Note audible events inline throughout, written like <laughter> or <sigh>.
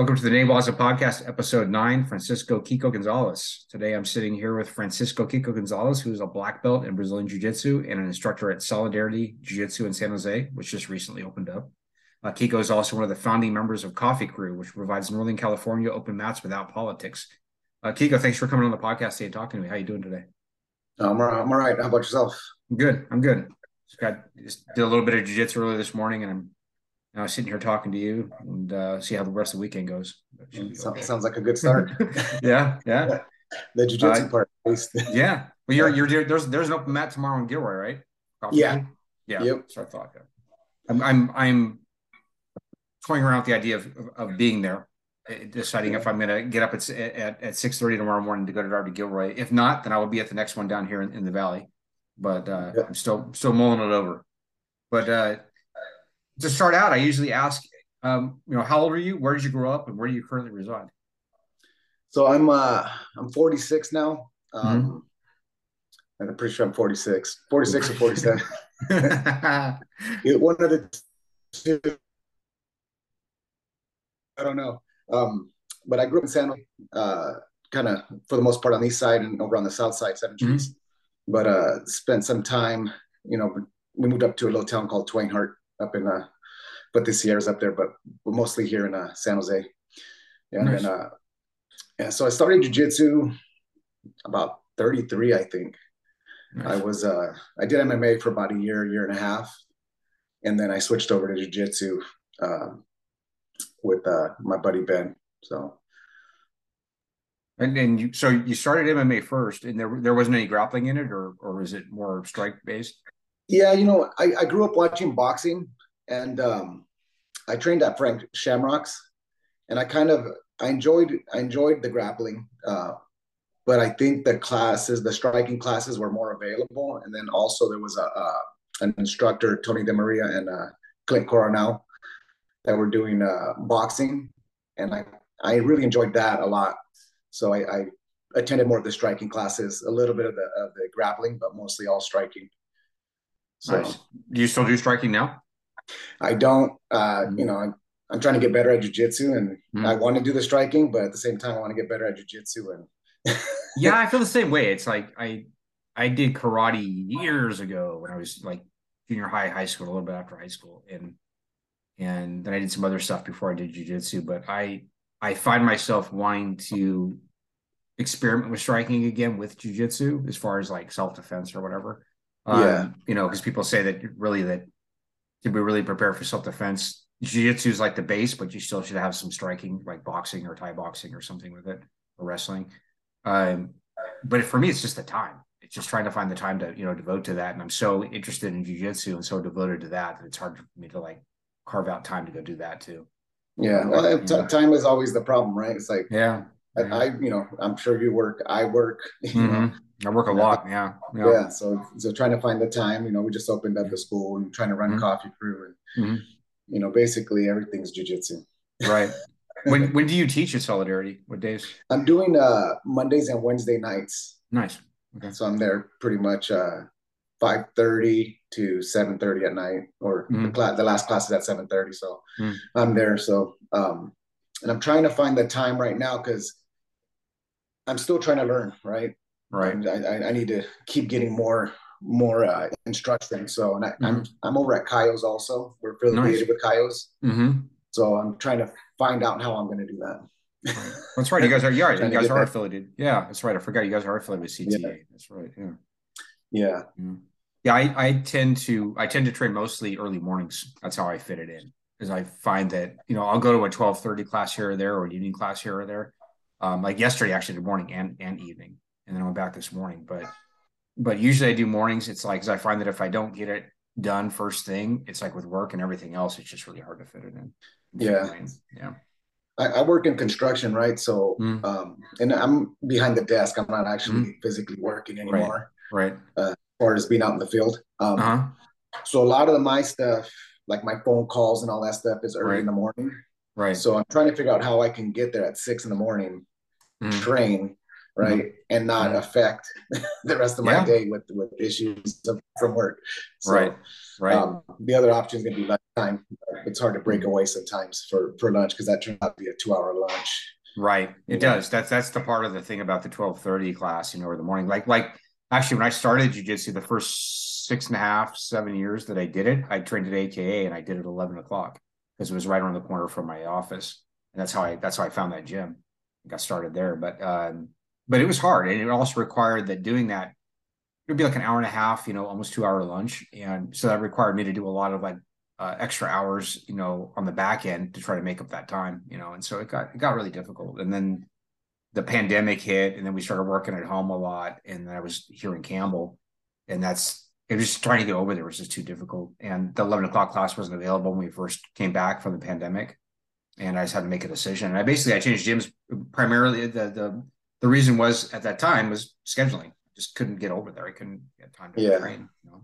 Welcome to the Nebulosa Podcast, episode nine, Francisco Kiko Gonzalez. Today I'm sitting here with Francisco Kiko Gonzalez, who's a black belt in Brazilian Jiu Jitsu and an instructor at Solidarity Jiu Jitsu in San Jose, which just recently opened up. Uh, Kiko is also one of the founding members of Coffee Crew, which provides Northern California open mats without politics. Uh, Kiko, thanks for coming on the podcast today and talking to me. How are you doing today? I'm all right. I'm all right. How about yourself? I'm good. I'm good. Just got just did a little bit of jiu-jitsu earlier this morning and I'm now sitting here talking to you and uh, see how the rest of the weekend goes. Sounds, okay. sounds like a good start. <laughs> yeah, yeah. the jiu-jitsu uh, part. <laughs> yeah. Well, you're you're there's there's an open mat tomorrow in Gilroy, right? Probably. Yeah. Yeah. Yep. So I thought. Yeah. I'm I'm I'm toying around with the idea of of, of being there, eh, deciding if I'm going to get up at at at six thirty tomorrow morning to go to Darby Gilroy. If not, then I will be at the next one down here in, in the valley. But uh, yep. I'm still still mulling it over. But uh, to start out, I usually ask, um, you know, how old are you? Where did you grow up, and where do you currently reside? So I'm uh, I'm 46 now. Um, mm-hmm. And I'm pretty sure I'm 46, 46 or 47. <laughs> <laughs> One of the two. I don't know. Um, but I grew up in San Jose, uh, kind of for the most part on the east side and over on the south side, Seven Trees. Mm-hmm. But uh, spent some time, you know, we moved up to a little town called Twain Harte up in uh, but the Sierras up there, but mostly here in uh, San Jose. Yeah, nice. and uh, yeah. So I started jujitsu about 33, I think. Nice. I was uh, I did MMA for about a year, year and a half, and then I switched over to jujitsu uh, with uh, my buddy Ben. So. And then you, so you started MMA first, and there there wasn't any grappling in it, or or was it more strike based? Yeah, you know, I, I grew up watching boxing, and um, I trained at Frank Shamrock's, and I kind of I enjoyed I enjoyed the grappling, uh, but I think the classes, the striking classes, were more available. And then also there was a, a an instructor, Tony DeMaria and uh, Clint Coronel, that were doing uh, boxing, and I I really enjoyed that a lot. So I, I attended more of the striking classes, a little bit of the of the grappling, but mostly all striking. So, nice. Do you still do striking now? I don't. Uh, you know, I'm, I'm trying to get better at jujitsu, and mm-hmm. I want to do the striking, but at the same time, I want to get better at jujitsu. And <laughs> yeah, I feel the same way. It's like I I did karate years ago when I was like junior high, high school, a little bit after high school, and and then I did some other stuff before I did jujitsu. But I I find myself wanting to experiment with striking again with jujitsu as far as like self defense or whatever. Um, yeah, you know, because people say that really that to be really prepared for self defense. Jiu-jitsu is like the base, but you still should have some striking, like boxing or Thai boxing or something with it, or wrestling. Um, but for me, it's just the time. It's just trying to find the time to you know devote to that. And I'm so interested in jiu-jitsu and so devoted to that that it's hard for me to like carve out time to go do that too. Yeah, well, t- time is always the problem, right? It's like yeah, I, I, you know, I'm sure you work. I work. <laughs> You mm-hmm. know, I work a lot. Yeah. yeah. yeah. So, so trying to find the time, you know, we just opened up the school and trying to run mm-hmm. coffee crew and, mm-hmm. you know, basically everything's jujitsu. Right. <laughs> when, when do you teach at Solidarity? What days? I'm doing, uh, Mondays and Wednesday nights. Nice. Okay. So I'm there pretty much, uh, 5.30 to 7.30 at night or mm-hmm. the class, the last class is at 7.30. So mm. I'm there. So, um, and I'm trying to find the time right now because I'm still trying to learn, right? Right. I, I need to keep getting more more uh, instruction. So, and I, am mm-hmm. I'm, I'm over at Caio's also. We're affiliated nice. with Caio's. Mm-hmm. So I'm trying to find out how I'm going to do that. That's right. You guys are yeah. <laughs> you guys are that. affiliated. Yeah, that's right. I forgot you guys are affiliated with CTA. Yeah. That's right. Yeah. Yeah. Mm-hmm. Yeah. I, I tend to I tend to train mostly early mornings. That's how I fit it in. Because I find that you know I'll go to a twelve thirty class here or there or an evening class here or there. Um, like yesterday, actually, the morning and and evening and then I went back this morning. But but usually I do mornings. It's like I find that if I don't get it done first thing, it's like with work and everything else, it's just really hard to fit it in. Yeah, yeah. I, I, work in construction, right? So, mm. um, and I'm behind the desk. I'm not actually mm. physically working anymore. Right. right. Uh, as far as being out in the field. Um, uh-huh. So a lot of my stuff, like my phone calls and all that stuff, is early right. in the morning. Right. So I'm trying to figure out how I can get there at six in the morning, mm. train, right, mm-hmm. and not affect <laughs> the rest of my yeah. day with with issues from work. So, right, right. Um, the other option is going to be lunchtime. It's hard to break mm-hmm. away sometimes for for lunch because that turns out to be a two hour lunch. Right, it yeah. does. That's that's the part of the thing about the twelve thirty class, you know, or the morning. Like like actually, when I started jujitsu, the first six and a half, seven years that I did it, I trained at AKA and I did it at eleven o'clock because it was right around the corner from my office, and that's how I that's how I found that gym. I got started there, but um, but it was hard, and it also required that doing that it would be like an hour and a half, you know, almost two hour lunch, and so that required me to do a lot of like uh, extra hours, you know, on the back end to try to make up that time, you know, and so it got it got really difficult, and then the pandemic hit, and then we started working at home a lot, and I was here in Campbell, and that's it was just trying to get over there was just too difficult. And the 11 o'clock class wasn't available when we first came back from the pandemic. And I just had to make a decision. And I basically I changed gyms primarily. The the the reason was at that time was scheduling. Just couldn't get over there. I couldn't get time to yeah. train. You know?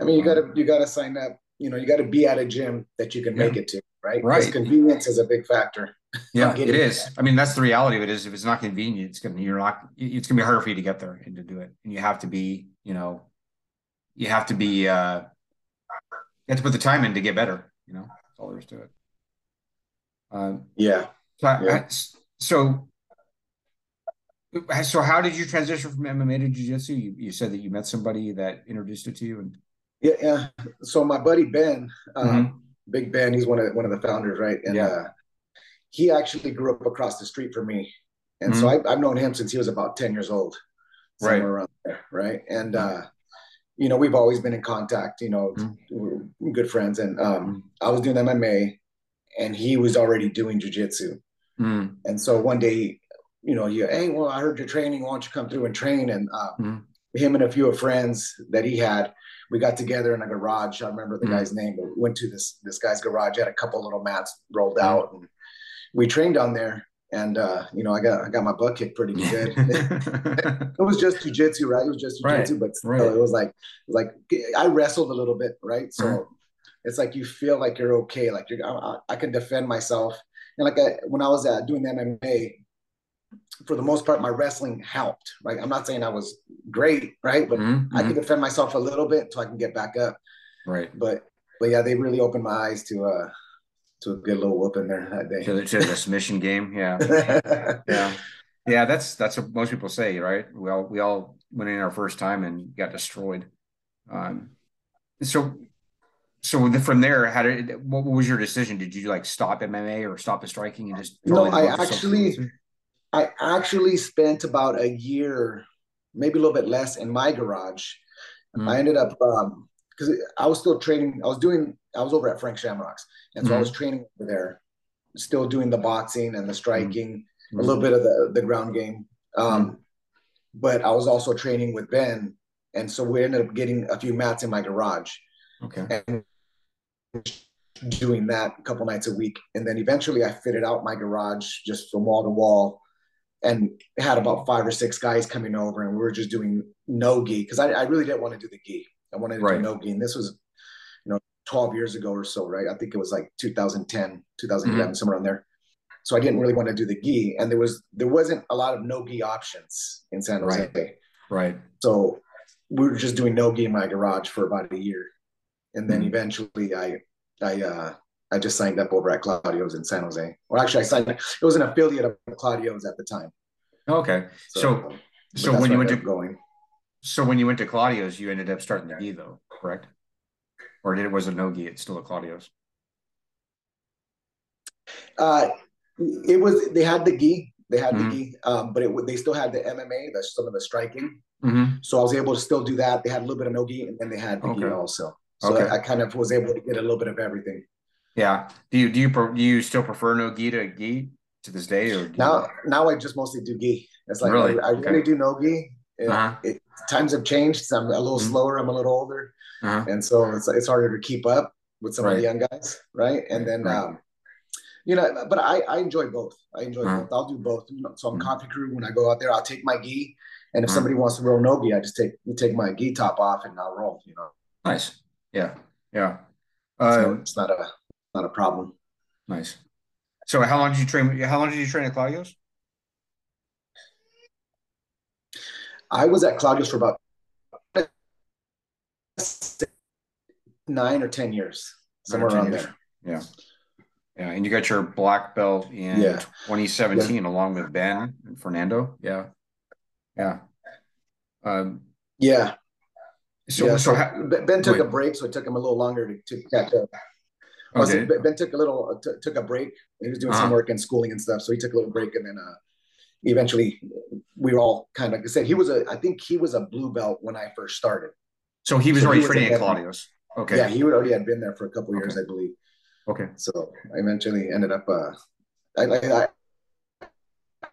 I mean, you gotta um, you gotta sign up. You know, you gotta be at a gym that you can yeah. make it to, right? Right. Convenience is a big factor. <laughs> Yeah, it is. That. I mean, that's the reality of it. Is if it's not convenient, it's gonna you're not. It's gonna be harder for you to get there and to do it. And you have to be, you know, you have to be uh you have to put the time in to get better you know that's all there is to it um yeah so, yeah. so so how did you transition from MMA to jiu-jitsu? You, you said that you met somebody that introduced it to you and yeah, yeah. So my buddy Ben, um, mm-hmm. Big Ben, he's one of one of the founders, right? And yeah. uh, he actually grew up across the street from me, and mm-hmm. so I, have known him since he was about ten years old, right around there, right? And uh, you know, we've always been in contact, you know, mm-hmm. good friends. And um. I was doing MMA and he was already doing jujitsu. Mm. And so one day, you know, you, hey, well, I heard you're training. Why don't you come through and train? And um, mm. him and a few of friends that he had, we got together in a garage. I remember the mm. guy's name, but we went to this this guy's garage, had a couple little mats rolled mm. out, and we trained on there and uh, you know, I got I got my butt kicked pretty good. <laughs> it was just jujitsu, right? It was just jujitsu, right. but still, right. it was like like I wrestled a little bit, right? So mm-hmm. it's like you feel like you're okay, like you're I, I can defend myself. And like I, when I was uh, doing MMA, for the most part, my wrestling helped. Right? I'm not saying I was great, right? But mm-hmm. I can mm-hmm. defend myself a little bit so I can get back up. Right. But but yeah, they really opened my eyes to uh to a good little whoop in there that day. To the, to the submission game, yeah, <laughs> yeah, yeah. That's that's what most people say, right? We all we all went in our first time and got destroyed. Um, so so from there, how did what was your decision? Did you like stop MMA or stop the striking and just no? I actually, I actually spent about a year, maybe a little bit less, in my garage. Mm. I ended up because um, I was still training. I was doing. I was over at Frank Shamrocks, and so mm-hmm. I was training over there, still doing the boxing and the striking, mm-hmm. a little bit of the, the ground game. Um, mm-hmm. But I was also training with Ben. And so we ended up getting a few mats in my garage. Okay. And doing that a couple nights a week. And then eventually I fitted out my garage just from wall to wall and had about five or six guys coming over and we were just doing no gi because I, I, really didn't want to do the gi. I wanted to right. do no gi. And this was you know, 12 years ago or so, right? I think it was like 2010, 2011, mm-hmm. somewhere on there. So I didn't really want to do the gi, and there was there wasn't a lot of no gi options in San Jose. Right. Right. So we were just doing no gi in my garage for about a year, and then mm-hmm. eventually I I uh I just signed up over at Claudio's in San Jose. Or actually, I signed up. it was an affiliate of Claudio's at the time. Okay. So so, so when you went to going. So when you went to Claudio's, you ended up starting the gi though, correct? or did it was a nogi? It's still a Claudio's. Uh, it was they had the gi, they had mm-hmm. the gi, um, but it they still had the MMA, that's some of the striking. Mm-hmm. So I was able to still do that. They had a little bit of nogi, and then they had the okay. gi also. So okay. I, I, kind of was able to get a little bit of everything. Yeah. Do you do you do you still prefer nogi to gi to this day, or now you... now I just mostly do gi. It's like really? I, I okay. really do nogi. It, uh-huh. it, times have changed. So I'm a little mm-hmm. slower. I'm a little older uh-huh. and so it's it's harder to keep up with some right. of the young guys, right? And then, right. um, you know, but I I enjoy both. I enjoy uh-huh. both. I'll do both. You know, So I'm uh-huh. crew when I go out there. I'll take my gi, and if uh-huh. somebody wants to roll no gi, I just take take my gi top off and I'll roll. You know. Nice. Yeah. Yeah. Uh, so it's not a not a problem. Nice. So how long did you train? How long did you train at Claudio's? I was at Claudio's for about nine or ten years, somewhere 10 around years. there. Yeah. Yeah, and you got your black belt in yeah. 2017 yeah. along with Ben and Fernando. Yeah. Yeah. Um, yeah. So, yeah, so, so Ben took wait. a break, so it took him a little longer to, to catch up. Okay. ben took a little uh, t- took a break. He was doing uh-huh. some work and schooling and stuff, so he took a little break, and then uh, eventually we were all kind of like I said he was a I think he was a blue belt when I first started. So he was so already he training at Claudio's. Okay. Yeah, he would already had been there for a couple years, okay. I believe. Okay. So I eventually ended up. Uh, I, I,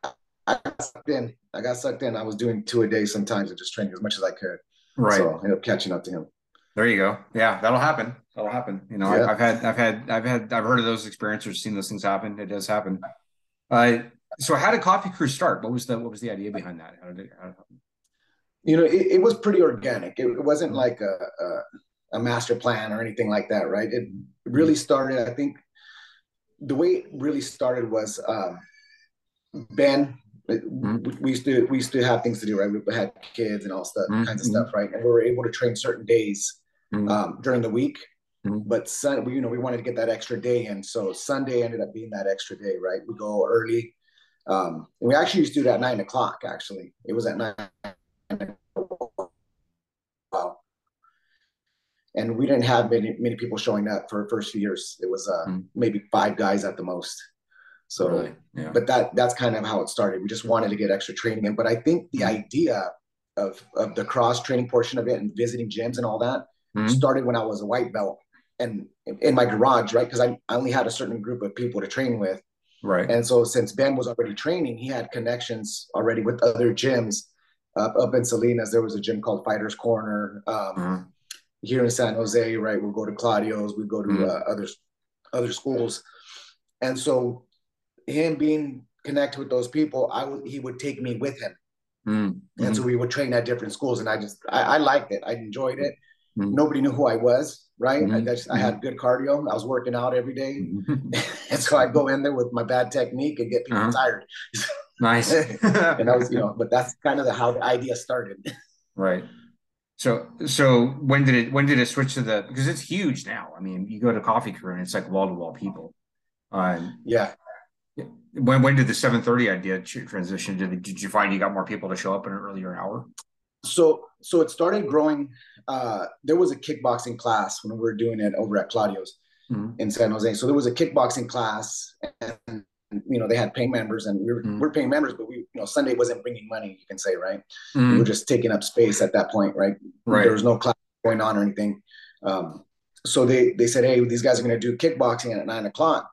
I, I got sucked in. I got sucked in. I was doing two a day sometimes and just training as much as I could. Right. So I ended up catching up to him. There you go. Yeah, that'll happen. That'll happen. You know, yeah. I've had, I've had, I've had, I've heard of those experiences, seen those things happen. It does happen. Uh, so how did Coffee Crew start? What was the, what was the idea behind that? How did it, how did it? You know, it, it, was pretty organic. It, it wasn't mm-hmm. like a, a, a master plan or anything like that, right? It really started. I think the way it really started was um, Ben. Mm-hmm. We used to we used to have things to do, right? We had kids and all stuff, mm-hmm. kinds of stuff, right? And we were able to train certain days mm-hmm. um, during the week. Mm-hmm. But Sun, we, you know, we wanted to get that extra day in, so Sunday ended up being that extra day, right? We go early. Um, and we actually used to do that at nine o'clock. Actually, it was at nine. Wow and we didn't have many many people showing up for the first few years. It was uh, mm. maybe five guys at the most. So, really? yeah. but that that's kind of how it started. We just wanted to get extra training in. But I think the mm. idea of of the cross training portion of it and visiting gyms and all that mm. started when I was a white belt and in my garage, right? Because I, I only had a certain group of people to train with. Right. And so since Ben was already training, he had connections already with other gyms. Uh, up in Salinas, there was a gym called Fighters Corner. Um, mm here in San Jose, right? We'll go to Claudio's, we go to mm-hmm. uh, other other schools, and so him being connected with those people, I would he would take me with him, mm-hmm. and so we would train at different schools, and I just I, I liked it, I enjoyed it. Mm-hmm. Nobody knew who I was, right? I mm-hmm. just I had good cardio. I was working out every day. Mm-hmm. <laughs> and so I'd go in there with my bad technique and get people uh-huh. tired. nice. <laughs> and I was, you know, but that's kind of the, how the idea started. Right. So so when did it when did it switch to the because it's huge now. I mean, you go to Coffee Crew and it's like wall to wall people. Um, yeah. When when did the seven thirty idea transition? Did did you find you got more people to show up in an earlier hour? So so it started growing. Uh, there was a kickboxing class when we were doing it over at Claudio's mm-hmm. in San Jose. So there was a kickboxing class, and you know they had paying members and we were, mm. we paying members but we you know sunday wasn't bringing money you can say right mm. we were just taking up space at that point right right there was no class going on or anything um, so they they said hey these guys are going to do kickboxing at nine o'clock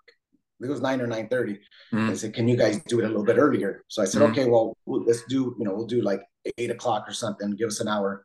it was nine or nine thirty. Mm. I said, "Can you guys do it a little bit earlier?" So I said, mm. "Okay, well, let's do you know we'll do like eight o'clock or something. Give us an hour."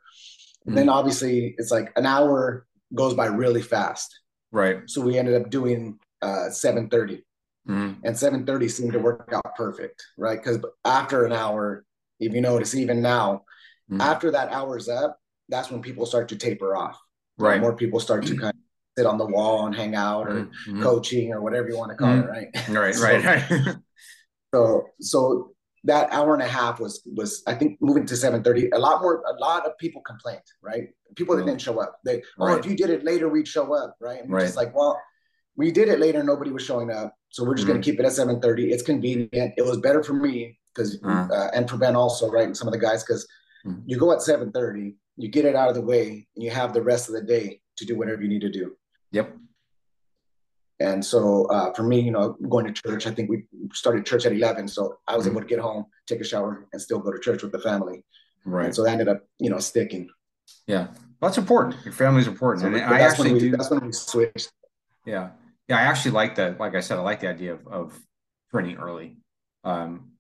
Mm. Then obviously it's like an hour goes by really fast. Right. So we ended up doing uh, seven thirty. Mm-hmm. And 7:30 seemed to work out perfect, right? Because after an hour, if you notice, even now, mm-hmm. after that hour's up, that's when people start to taper off. Right. More people start to kind of sit on the wall and hang out or mm-hmm. coaching or whatever you want to call it, right? <laughs> Right, so, right, right. <laughs> so so that hour and a half was was I think moving to 7:30. A lot more, a lot of people complained, right? People that didn't show up. They, oh, right. if you did it later, we'd show up, right? And right. just like, well, we did it later, nobody was showing up. So we're just mm-hmm. going to keep it at 7:30. It's convenient. It was better for me because mm-hmm. uh, and for Ben also, right? And some of the guys because mm-hmm. you go at 7:30, you get it out of the way, and you have the rest of the day to do whatever you need to do. Yep. And so uh, for me, you know, going to church, I think we started church at 11. So I was mm-hmm. able to get home, take a shower, and still go to church with the family. Right. And so that ended up, you know, sticking. Yeah. Well, that's important. Your family's important. So and I actually we, do. That's when we switched. Yeah yeah, I actually like that. Like I said, I like the idea of, of early. Um,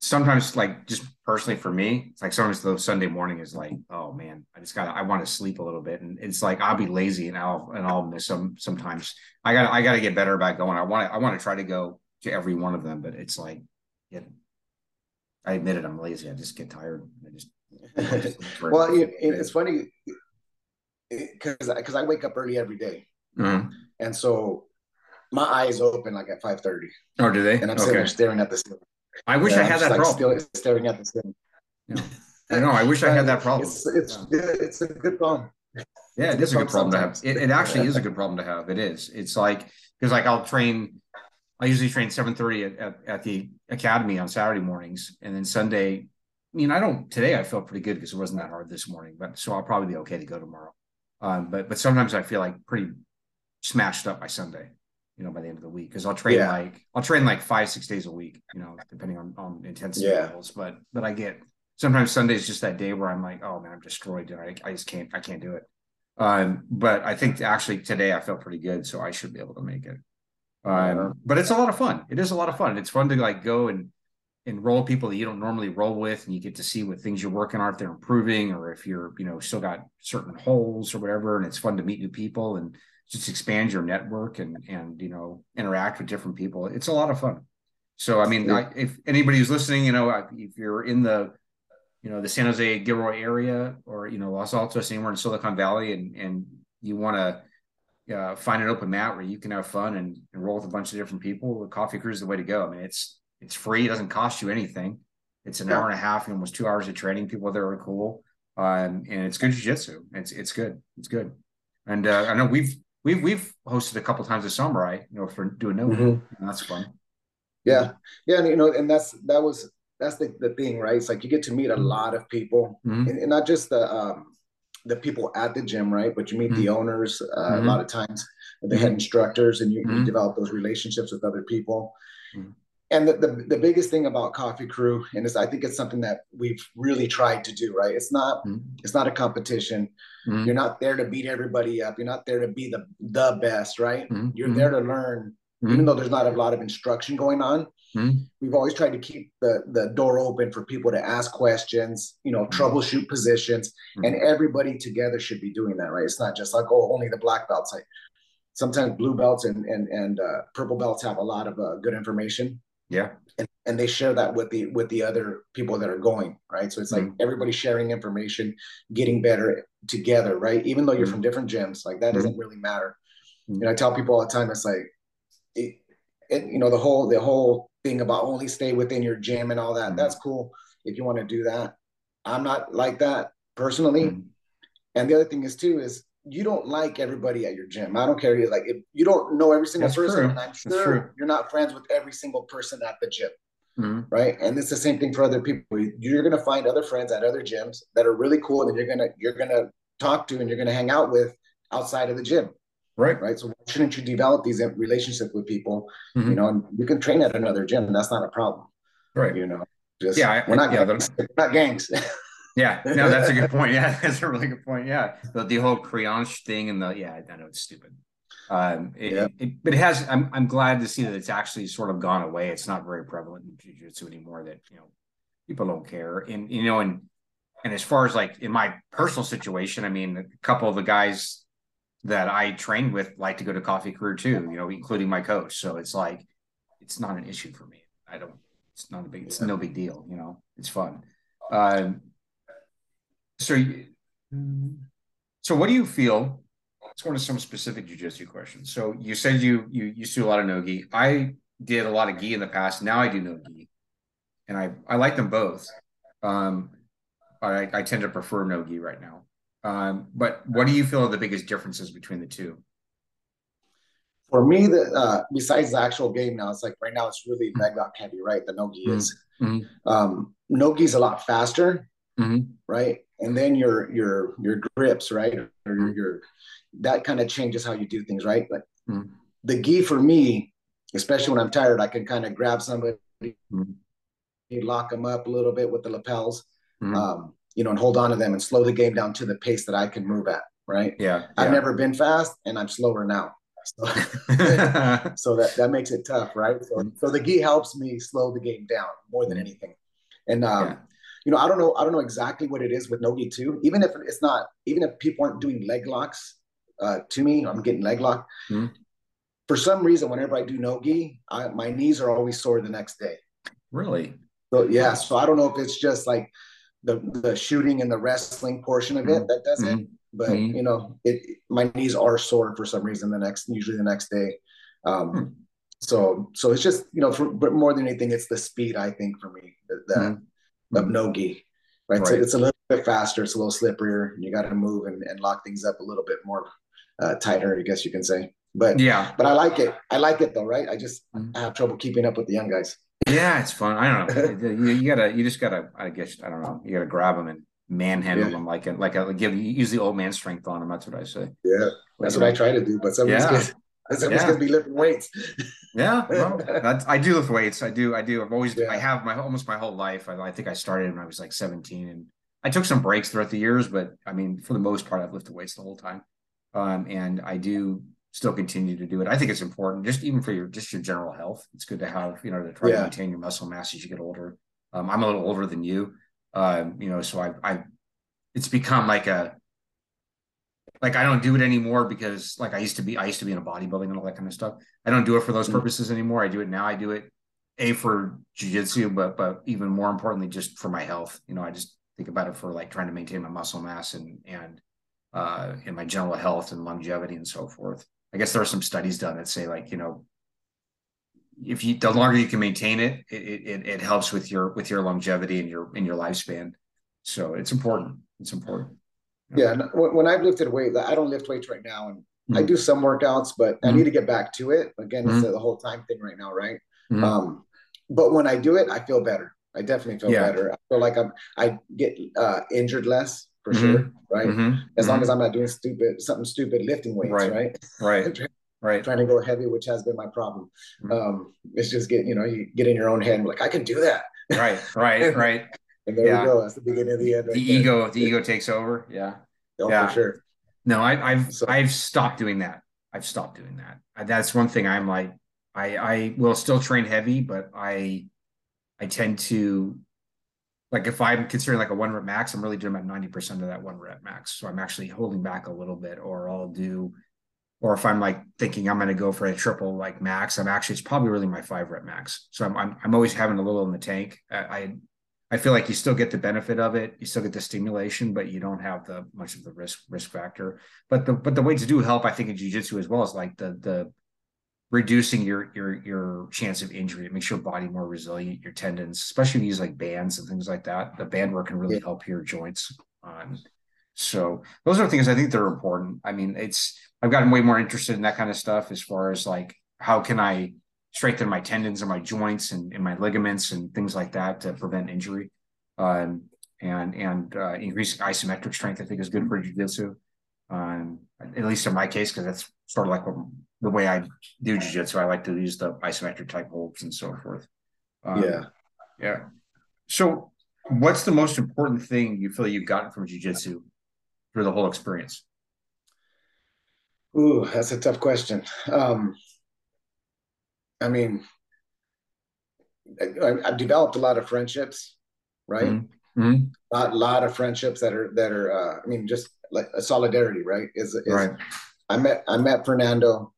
sometimes, like just personally for me, it's like sometimes the Sunday morning is like, oh man, I just gotta, I want to sleep a little bit, and it's like I'll be lazy and I'll and I'll miss them sometimes. I gotta I got to get better about going. I want, to, I want to try to go to every one of them, but it's like, yeah, I admit it, I'm lazy. I just get tired. I just. <laughs> well, it, it's funny because because I wake up early every day. Mm-hmm. And so my eyes open like at 5:30. Oh, do they? And I'm sitting there staring at the ceiling. I wish yeah, I had that like problem. Still staring at the ceiling. Yeah. I know. I wish I had that problem. It's it's yeah. it's a good problem. Yeah, it is a good problem sometimes. to have. It, it actually is a good problem to have. It is. It's like because like I'll train. I usually train seven thirty at, at, at the academy on Saturday mornings, and then Sunday. I mean, I don't today. I felt pretty good because it wasn't that hard this morning, but so I'll probably be okay to go tomorrow. Um, but but sometimes I feel like pretty smashed up by Sunday. You know, by the end of the week, because I'll train yeah. like I'll train like five six days a week. You know, depending on on intensity yeah. levels. But but I get sometimes Sunday's just that day where I'm like, oh man, I'm destroyed. And I I just can't I can't do it. Um, but I think actually today I felt pretty good, so I should be able to make it. Um, but it's a lot of fun. It is a lot of fun. It's fun to like go and enroll people that you don't normally roll with, and you get to see what things you're working on if they're improving, or if you're you know still got certain holes or whatever. And it's fun to meet new people and just expand your network and and you know interact with different people. It's a lot of fun. So I mean, I, if anybody who's listening, you know, if you're in the you know the San Jose Gilroy area or you know Los Altos anywhere in Silicon Valley and and you want to uh, find an open mat where you can have fun and, and roll with a bunch of different people, the Coffee Crew is the way to go. I mean, it's it's free, it doesn't cost you anything. It's an yeah. hour and a half, almost two hours of training. People there are cool, um, and it's good jujitsu. It's it's good. It's good. And uh, I know we've we've we've hosted a couple times this summer. I you know for doing no, mm-hmm. that's fun. Yeah, yeah, and you know, and that's that was that's the, the thing, right? It's like you get to meet a mm-hmm. lot of people, mm-hmm. and, and, not just the um, the people at the gym, right? But you meet mm-hmm. the owners uh, mm-hmm. a lot of times, the head mm-hmm. instructors, and you, you, mm-hmm. develop those relationships with other people. And the, the, the biggest thing about Coffee Crew, and it's, I think it's something that we've really tried to do, right? It's not it's not a competition. You're not there to beat everybody up. You're not there to be the the best, right? You're there to learn, even though there's not a lot of instruction going on Mm-hmm. We've always tried to keep the, the door open for people to ask questions, you know, mm-hmm. troubleshoot positions, mm-hmm. and everybody together should be doing that, right? It's not just like, oh, only the black belts. Like sometimes blue belts and and and uh, purple belts have a lot of uh, good information. Yeah, and, and they share that with the with the other people that are going, right? So it's like mm-hmm. everybody sharing information, getting better together, right? Even though you're mm-hmm. from different gyms, like that doesn't mm-hmm. really matter. You know, I tell people all the time, it's like, it, it, you know, the whole the whole thing about only stay within your gym and all that. Mm-hmm. That's cool if you want to do that. I'm not like that personally. Mm-hmm. And the other thing is too is you don't like everybody at your gym. I don't care. Like if you don't know every single That's person, I'm sure you're not friends with every single person at the gym. Mm-hmm. Right. And it's the same thing for other people. You're gonna find other friends at other gyms that are really cool and you're gonna you're gonna talk to and you're gonna hang out with outside of the gym. Right. Right. So shouldn't you develop these relationships with people? Mm-hmm. You know, and you can train at another gym. That's not a problem. Right. You know, just yeah, we're not yeah, gangs. We're not gangs. <laughs> yeah. No, that's a good point. Yeah, <laughs> that's a really good point. Yeah. The, the whole creonte thing and the yeah, I know it's stupid. Um, it, yeah. it, but it has. I'm I'm glad to see that it's actually sort of gone away. It's not very prevalent in jiu-jitsu anymore. That you know, people don't care. And you know, and and as far as like in my personal situation, I mean, a couple of the guys that I trained with like to go to Coffee Crew too, you know, including my coach. So it's like it's not an issue for me. I don't. It's not a big. It's no big deal. You know, it's fun. Um, so, so what do you feel? Let's go into some specific jujitsu questions. So you said you you used to do a lot of no gi. I did a lot of gi in the past. Now I do no gi, and I I like them both. Um, I I tend to prefer no gi right now. Um, but what do you feel are the biggest differences between the two? For me, the uh, besides the actual game now, it's like right now it's really leg lock heavy, right? The nogi mm-hmm. is. Mm-hmm. Um, nogi's a lot faster, mm-hmm. right? And then your your your grips, right? Or mm-hmm. your that kind of changes how you do things, right? But mm-hmm. the gi for me, especially when I'm tired, I can kind of grab somebody, mm-hmm. lock them up a little bit with the lapels. Um, you know, and hold on to them and slow the game down to the pace that I can move at. Right. Yeah. I've yeah. never been fast and I'm slower now. So, <laughs> so that, that makes it tough. Right. So, so the gi helps me slow the game down more than anything. And, um, yeah. You know, I don't know, I don't know exactly what it is with Nogi too. Even if it's not, even if people aren't doing leg locks uh, to me, I'm getting leg lock. Mm-hmm. For some reason, whenever I do Nogi, I, my knees are always sore the next day. Really? So yeah. So I don't know if it's just like the the shooting and the wrestling portion of it mm-hmm. that does mm-hmm. it. But mm-hmm. you know, it my knees are sore for some reason the next usually the next day. Um, mm-hmm. so so it's just you know, for, but more than anything, it's the speed I think for me the, the mm-hmm. of no gi. right? right. So it's a little bit faster, it's a little slipperier. You got to move and, and lock things up a little bit more uh, tighter, I guess you can say. But yeah, but I like it. I like it though, right? I just mm-hmm. I have trouble keeping up with the young guys. Yeah, it's fun. I don't know. <laughs> you, you, gotta, you just gotta. I guess I don't know. You gotta grab them and manhandle yeah. them like a, like a give you use the old man strength on them. That's what I say. Yeah, that's what I try to do. But somebody's yeah. Gonna, somebody's yeah. gonna be lifting weights. yeah, well, <laughs> that's, I do lift weights. I do. I do. I've always. Yeah. I have my almost my whole life. I, I think I started when I was like 17, and I took some breaks throughout the years, but I mean, for the most part, I've lifted weights the whole time. Um, and I do still continue to do it. I think it's important, just even for your just your general health. It's good to have, you know, to try yeah. to maintain your muscle mass as you get older. Um, I'm a little older than you, um, you know, so I, I, it's become like a, like I don't do it anymore because like I used to be, I used to be in a bodybuilding and all that kind of stuff. I don't do it for those mm-hmm. purposes anymore. I do it now. I do it a for jujitsu, but but even more importantly, just for my health. You know, I just think about it for like trying to maintain my muscle mass and and uh, in my general health and longevity and so forth. I guess there are some studies done that say like, you know, if you the longer you can maintain it, it it, it helps with your with your longevity and your in your lifespan. So it's important. It's important. Yeah, when I've lifted weight, I don't lift weights right now, and mm-hmm. I do some workouts, but mm-hmm. I need to get back to it. Again, mm-hmm. it's the whole time thing right now, right? Mm-hmm. Um, but when I do it, I feel better. I definitely feel yeah. better. I feel like I'm I get uh, injured less for sure, right? Mm-hmm. As long as I'm not doing stupid something stupid lifting weights, right? Right. Right. <laughs> right. Trying to go heavy, which has been my problem. Um, it's just get you know you get in your own head like I can do that. Right. Right. <laughs> Right. And there yeah. we go. That's the beginning of the end. Right the there. ego, the ego takes over. Yeah. Oh, yeah. for sure. No, I, have so, I've stopped doing that. I've stopped doing that. Uh, that's one thing I'm like. I I will still train heavy, but I I tend to like if I'm considering like a one rep max, I'm really doing about 90% of that one rep max. So I'm actually holding back a little bit, or I'll do, or if I'm like thinking I'm going to go for a triple like max, I'm actually, it's probably really my five rep max. So I'm, I'm, I'm always having a little in the tank. I, I feel like you still get the benefit of it. You still get the stimulation, but you don't have the much of the risk, risk factor. But the, but the way to do help, I think in jujitsu as well is like the, the, reducing your your your chance of injury. It makes your body more resilient, your tendons, especially if you use like bands and things like that. The band work can really yeah. help your joints. Um, so those are things I think they're important. I mean, it's I've gotten way more interested in that kind of stuff as far as like how can I strengthen my tendons and my joints and, and my ligaments and things like that to prevent injury. Um, and and uh, increasing isometric strength, I think, is good for jiu-jitsu. Um, at least in my case, because that's sort of like what the way I do jujitsu. I like to use the isometric type holds and so forth. Um, yeah, yeah. So, what's the most important thing you feel you've gotten from jujitsu through the whole experience? Ooh, that's a tough question. Um, I mean, I, have developed a lot of friendships, right? Mm-hmm. mm-hmm. A lot, lot, of friendships that are that are. Uh, I mean, just like a solidarity, right? Is, is right. I met I met Fernando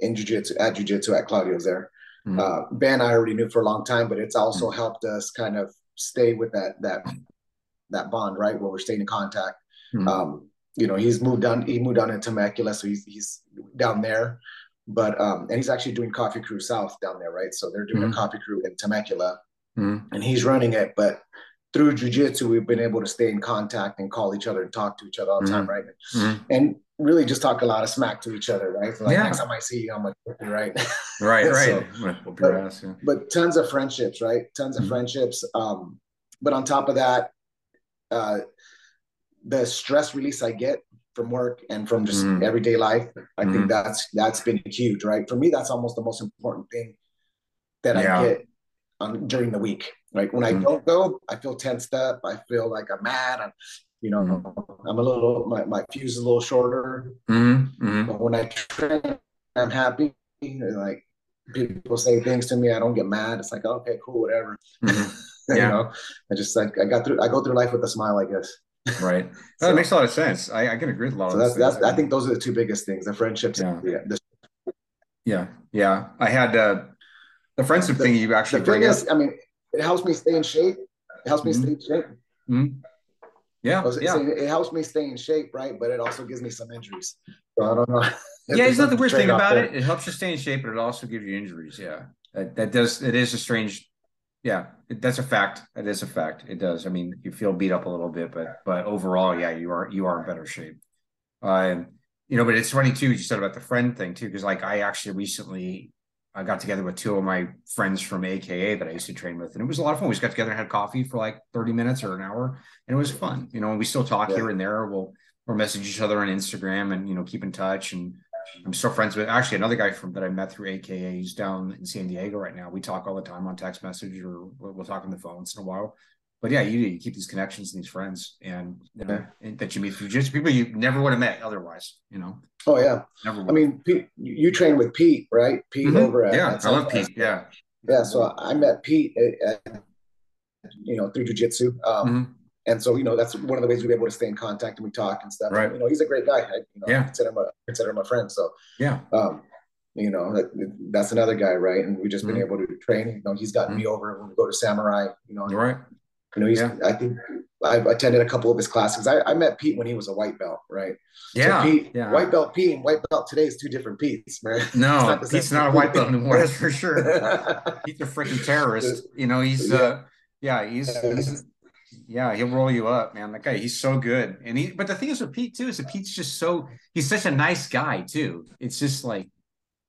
in jiu-jitsu at jiu-jitsu at Claudio's there. Mm-hmm. Uh, ben I already knew for a long time, but it's also mm-hmm. helped us kind of stay with that that that bond, right? Where we're staying in contact. Mm-hmm. Um, you know, he's moved on. He moved on in Temecula, so he's he's down there. But um, and he's actually doing Coffee Crew South down there, right? So they're doing a mm-hmm. Coffee Crew in Temecula, mm-hmm. and he's running it. But through jujitsu, we've been able to stay in contact and call each other and talk to each other all the time, mm-hmm. right? And really just talk a lot of smack to each other, right? So like yeah. next time I see you, I'm like, right, <laughs> right, right. so, but, ass, yeah. but, tons of friendships, right? Tons of mm-hmm. friendships. Um, but on top of that, uh, the stress release I get from work and from just mm-hmm. everyday life, I mm-hmm. think that's that's been huge, right? For me, that's almost the most important thing that yeah. I get on during the week. Right when I mm-hmm. don't go, I feel tensed up. I feel like I'm mad. I'm you know, mm-hmm. I'm a little my, my fuse is a little shorter. Mm-hmm. Mm-hmm. But when I train, I'm happy. Like people say things to me, I don't get mad. It's like okay, cool, whatever. Mm-hmm. <laughs> you know, I just like I got through. I go through life with a smile, I guess. Right. <laughs> so, that makes a lot of sense. I, I can agree with a lot so of that's, that's I think those are the two biggest things: the friendships. Yeah. yeah, the, yeah, yeah. I had uh, the friendship the, thing you actually the thing is. I mean, it helps me stay in shape. It helps me mm-hmm. stay in shape. Mm-hmm. Yeah, yeah. it helps me stay in shape, right? But it also gives me some injuries. So I don't know. <laughs> yeah, it's not the weird thing about there. it. It helps you stay in shape, but it also gives you injuries. Yeah, that, that does. It is a strange. Yeah, that's a fact. That is a fact. It does. I mean, you feel beat up a little bit, but but overall, yeah, you are you are in better shape. Um, you know, but it's funny too. You said about the friend thing too, because like I actually recently I got together with two of my friends from AKA that I used to train with, and it was a lot of fun. We just got together and had coffee for like thirty minutes or an hour, and it was fun. You know, and we still talk yeah. here and there. We'll we'll message each other on Instagram and you know keep in touch and I'm still friends with actually another guy from that I met through AKA. He's down in San Diego right now. We talk all the time on text message or we'll talk on the phone once in a while. But yeah, you, you keep these connections and these friends and, you know, and that you meet through just people you never would have met otherwise, you know? Oh yeah. Never I mean, Pete, you train with Pete, right? Pete mm-hmm. over at, yeah, I love Pete. Yeah. Yeah. So I met Pete at, at you know, through jujitsu. Um, mm-hmm and so you know that's one of the ways we are able to stay in contact and we talk and stuff. Right. And, you know, he's a great guy. I, you know, yeah. consider him a consider him a friend. So yeah. Um, you know that, that's another guy, right? And we've just mm-hmm. been able to train. You know, he's gotten mm-hmm. me over when we go to Samurai. You know, right. You know, he's. Yeah. I think I've attended a couple of his classes. I, I met Pete when he was a white belt, right? Yeah, so Pete, yeah. White belt Pete and white belt today is two different Pete's, man. <laughs> No, not Pete's not a white belt anymore. That's for sure. <laughs> he's a freaking terrorist. You know, he's yeah. uh, yeah, he's, he's yeah, he'll roll you up, man. That guy, he's so good. And he, but the thing is with Pete too, is that Pete's just so he's such a nice guy too. It's just like,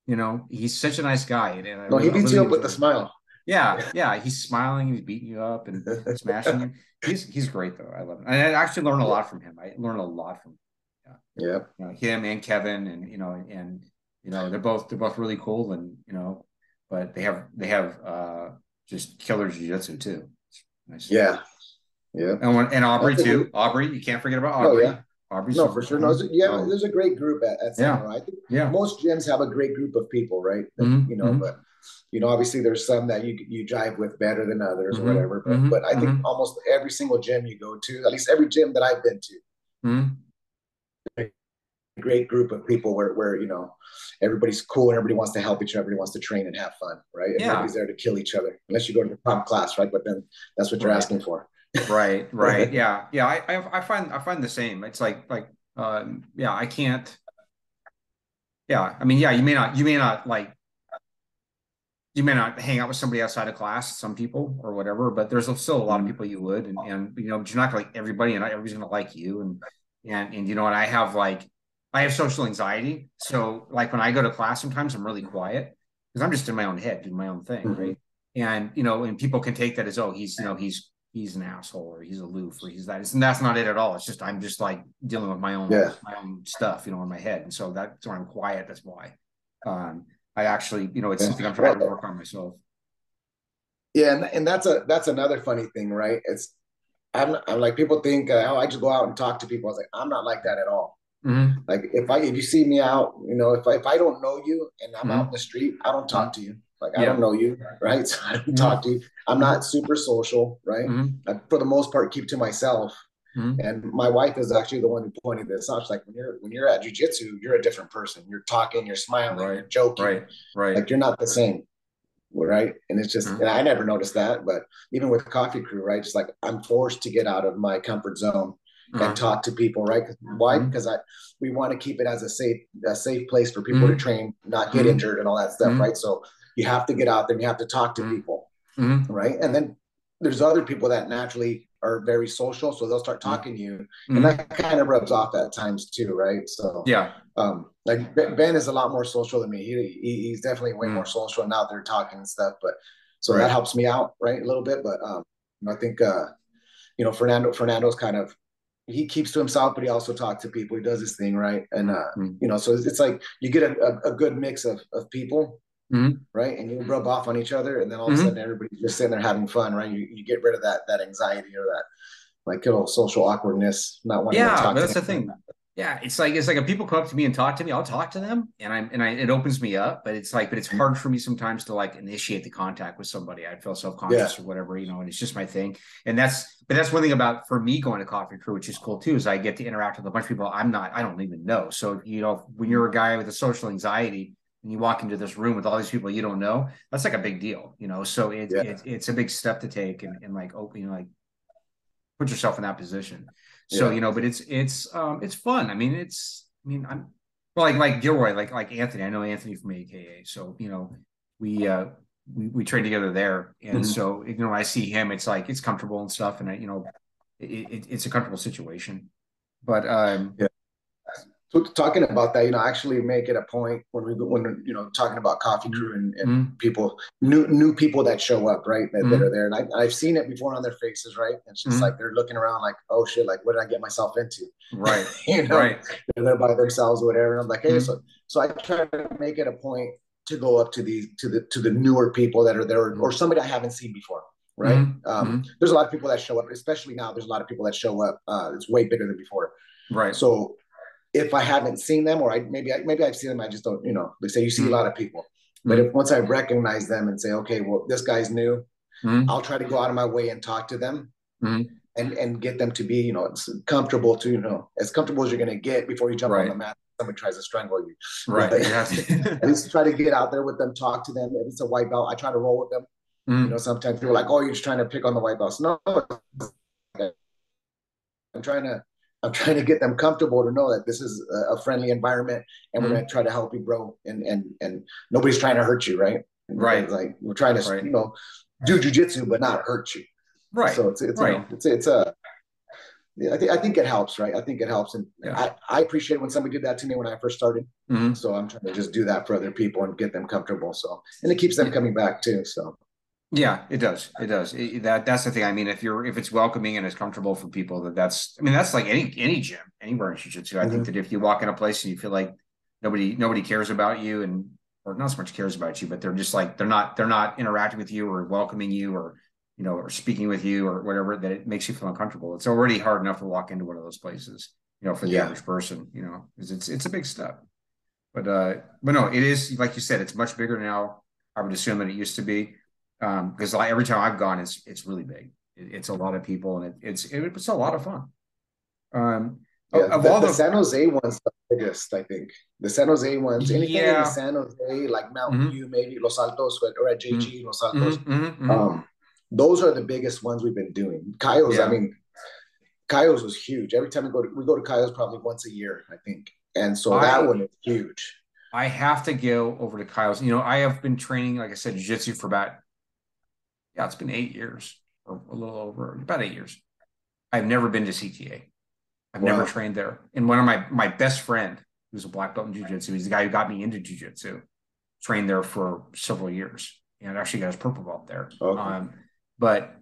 you know, he's such a nice guy. And no, he beats really you up with a smile. Yeah, yeah, he's smiling, he's beating you up and <laughs> smashing you. He's he's great though. I love him. And I actually learned a lot from him. I learned a lot from him. Yeah. yeah. You know, him and Kevin and you know, and you know, they're both they're both really cool and you know, but they have they have uh just killer jiu-jitsu too. Nice. Yeah. Yeah. And and Aubrey too. Aubrey, you can't forget about oh, Aubrey. Oh, yeah. Aubrey's no, for sure. No, yeah, um, there's a great group at, at Samurai. Yeah. I think yeah. most gyms have a great group of people, right? That, mm-hmm. You know, mm-hmm. but you know, obviously there's some that you you jive with better than others mm-hmm. or whatever. But, mm-hmm. but I think mm-hmm. almost every single gym you go to, at least every gym that I've been to, mm-hmm. a great group of people where where you know everybody's cool and everybody wants to help each other, everybody wants to train and have fun, right? And yeah. nobody's there to kill each other unless you go to the prom class, right? But then that's what you're right. asking for <laughs> right right. yeah yeah I, I find i find the same. It's like like um yeah i can't yeah i mean yeah you may not you may not like you may not hang out with somebody outside of class some people or whatever but there's still a lot of mm-hmm. people you would and, and you know you're not gonna like everybody and not everybody's gonna like you and and and you know and i have like i have social anxiety. So like when i go to class sometimes i'm really quiet because i'm just in my own head doing my own thing mm-hmm. right? And you know and people can take that as oh he's you know he's he's an asshole or he's aloof or he's that. and that's not it at all. It's just I'm just like dealing with my own yeah. my own stuff, you know, in my head. And so that's why I'm quiet. That's why. Um, I actually, you know, it's yeah. something I'm trying to work on myself. Yeah, and, and that's a that's another funny thing, right? It's I'm, I'm like people think uh, oh I just go out and talk to people. I was like I'm not like that at all. Mm-hmm. Like if I if you see me out, you know, if I, if I don't know you and I'm mm-hmm. out in the street, I don't talk to you. Like I don't know you, right? <laughs> So I don't mm-hmm. talk to you. I'm not super social, right? Mm-hmm. I, for the most part, keep to myself. Mm-hmm. And my wife is actually the one who pointed this out. She's like, when you're when you're at jujitsu, you're a different person. You're talking, you're smiling, right. you're joking, right, right. Like you're not the same, right? And it's just, mm-hmm. and I never noticed that. But even with Coffee Crew, right? Just like I'm forced to get out of my comfort zone uh-huh. and talk to people, right? Why? Mm-hmm. Because I we want to keep it as a safe a safe place for people to mm-hmm. train, not get mm-hmm. injured, and all that stuff, right? So you have to get out there and you have to talk to people mm-hmm. right and then there's other people that naturally are very social so they'll start talking to you mm-hmm. and that kind of rubs off at times too right so yeah um like ben is a lot more social than me he, he he's definitely way mm-hmm. more social and out there talking and stuff but so right. that helps me out right a little bit but um i think uh you know fernando fernando's kind of he keeps to himself, but he also talks to people. He does his thing, right? And uh, mm-hmm. you know, so it's, it's, like you get a, a, a, good mix of, of people mm-hmm. right? And you rub off on each other, and then all of a mm-hmm. sudden everybody's just sitting there having fun, right? You, you get rid of that that anxiety or that like little social awkwardness, not wanting yeah, to talk. but that's the thing. Yeah, it's like it's like if people come up to me and talk to me, I'll talk to them, and I'm and I it opens me up. But it's like, but it's hard for me sometimes to like initiate the contact with somebody. I feel self conscious yeah. or whatever, you know. And it's just my thing. And that's but that's one thing about for me going to Coffee Crew, which is cool too, is I get to interact with a bunch of people I'm not, I don't even know. So you know, when you're a guy with a social anxiety, and you walk into this room with all these people you don't know, that's like a big deal, you know. So it, yeah. it it's a big step to take and, and like open, you know, like put yourself in that position. So, yeah. you know, but it's it's um it's fun. I mean, it's I mean, I'm well like like Gilroy, like like Anthony. I know Anthony from AKA. So, you know, we uh we, we train together there, and mm-hmm. so you know I see him, it's like it's comfortable and stuff, and I, you know, it, it, it's a comfortable situation. But um, yeah. Talking about that, you know, actually make it a point when we when you know talking about coffee crew and, and mm-hmm. people new new people that show up, right? That, mm-hmm. that are there, and I, have seen it before on their faces, right? It's just mm-hmm. like they're looking around, like, oh shit, like what did I get myself into? Right. <laughs> you know, right. They're there by themselves or whatever. And I'm like, hey, mm-hmm. so so I try to make it a point to go up to the to the to the newer people that are there or somebody I haven't seen before right? Mm-hmm. Um, mm-hmm. There's a lot of people that show up, especially now. There's a lot of people that show up. Uh, it's way bigger than before. Right. So if I haven't seen them, or I maybe I, maybe I've seen them, I just don't. You know, they say you see mm-hmm. a lot of people, but if once I recognize them and say, okay, well, this guy's new, mm-hmm. I'll try to go out of my way and talk to them. Mm-hmm. And, and get them to be, you know, comfortable to, you know, as comfortable as you're going to get before you jump right. on the mat someone tries to strangle you. Right. at least <laughs> try to get out there with them, talk to them. If it's a white belt, I try to roll with them. Mm. You know, sometimes people are like, "Oh, you're just trying to pick on the white belts." No, I'm trying to I'm trying to get them comfortable to know that this is a friendly environment and we're mm-hmm. going to try to help you grow and and and nobody's trying to hurt you, right? Right. Like we're trying to right. you know do jujitsu but not hurt you. Right. So it's it's right. You know, it's it's a yeah, I think I think it helps, right? I think it helps, and yeah. I, I appreciate when somebody did that to me when I first started. Mm-hmm. So I'm trying to just do that for other people and get them comfortable. So and it keeps them coming back too. So yeah, it does. It does. It, that that's the thing. I mean, if you're if it's welcoming and it's comfortable for people, that that's. I mean, that's like any any gym, anywhere in jiu-jitsu. I mm-hmm. think that if you walk in a place and you feel like nobody nobody cares about you and or not so much cares about you, but they're just like they're not they're not interacting with you or welcoming you or you know or speaking with you or whatever that it makes you feel uncomfortable. It's already hard enough to walk into one of those places, you know, for the yeah. average person, you know, because it's it's a big step. But uh, but no, it is like you said, it's much bigger now. I would assume than it used to be um because like every time I've gone, it's it's really big. It, it's a lot of people, and it, it's it, it's a lot of fun. Um, yeah, of the, all the, the, San Jose ones, the biggest, I think. The San Jose ones, anything yeah. in San Jose, like Mountain mm-hmm. View, maybe Los Altos, or at JG, mm-hmm. Los Altos. Mm-hmm, mm-hmm. Um, those are the biggest ones we've been doing. Caio's, yeah. I mean, Caio's was huge. Every time we go to we go to Caio's probably once a year, I think. And so I, that one is huge. I have to go over to Caio's. You know, I have been training, like I said, jiu-jitsu for about yeah, it's been eight years or a little over, about eight years. I've never been to CTA. I've wow. never trained there. And one of my my best friend, who's a black belt in jiu-jitsu, he's the guy who got me into jiu-jitsu, trained there for several years and actually got his purple belt there. Okay. Um, but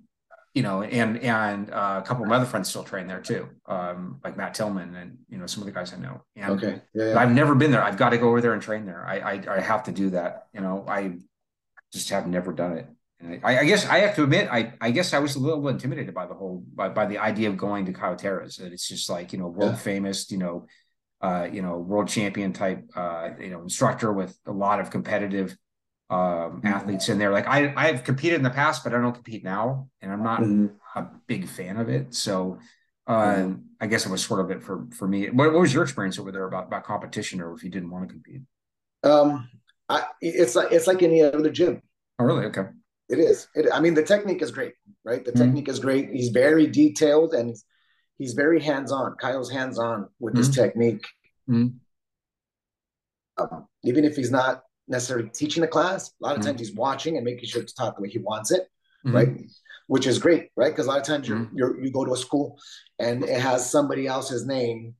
you know, and and uh, a couple of my other friends still train there too, um, like Matt Tillman and you know some of the guys I know. And okay, yeah, yeah. I've never been there. I've got to go over there and train there. I, I I have to do that. You know, I just have never done it. I, I, guess I have to admit, I, I guess I was a little intimidated by the whole by, by the idea of going to Caio Terra's. That it's just like you know world yeah. famous, you know, uh, you know world champion type, uh, you know instructor with a lot of competitive um, mm-hmm. athletes in there. Like I I've competed in the past, but I don't compete now, and I'm not mm-hmm. a big fan of it. So um, mm-hmm. I guess it was sort of it for for me. What, what was your experience over there about about competition, or if you didn't want to compete? Um, I, it's like it's like any other gym. Oh, really? Okay. It is. It, I mean, the technique is great, right? The mm-hmm. technique is great. He's very detailed and he's, very hands on. Caio's hands on with mm-hmm. his technique. Mm-hmm. Um, even if he's not necessarily teaching the class, a lot of mm-hmm. times he's watching and making sure it's taught the way he wants it, mm-hmm. right? Which is great, right? Because a lot of times you you go to a school and it has somebody else's name,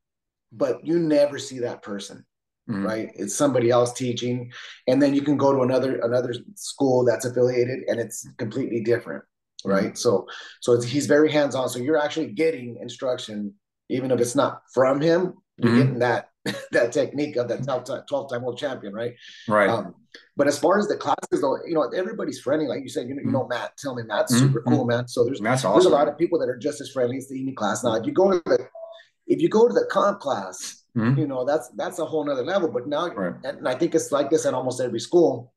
but you never see that person mm-hmm. right? It's somebody else teaching, and then you can go to another another school that's affiliated, and it's completely different, mm-hmm. right? So so he's very hands on. So you're actually getting instruction, even if it's not from him. You're mm-hmm. getting that <laughs> that technique of that 12 time, 12 time world champion, right? Right. Um, but as far as the classes, though, you know, everybody's friendly. Like you said, you know, you know Matt. Tillman, Matt's mm-hmm. super cool, man. So there's awesome. there's a lot of people that are just as friendly as the evening class. Now, if you go to the if you go to the comp class, Mm-hmm. You know, that's that's a whole nother level. But now, right. and I think it's like this at almost every school.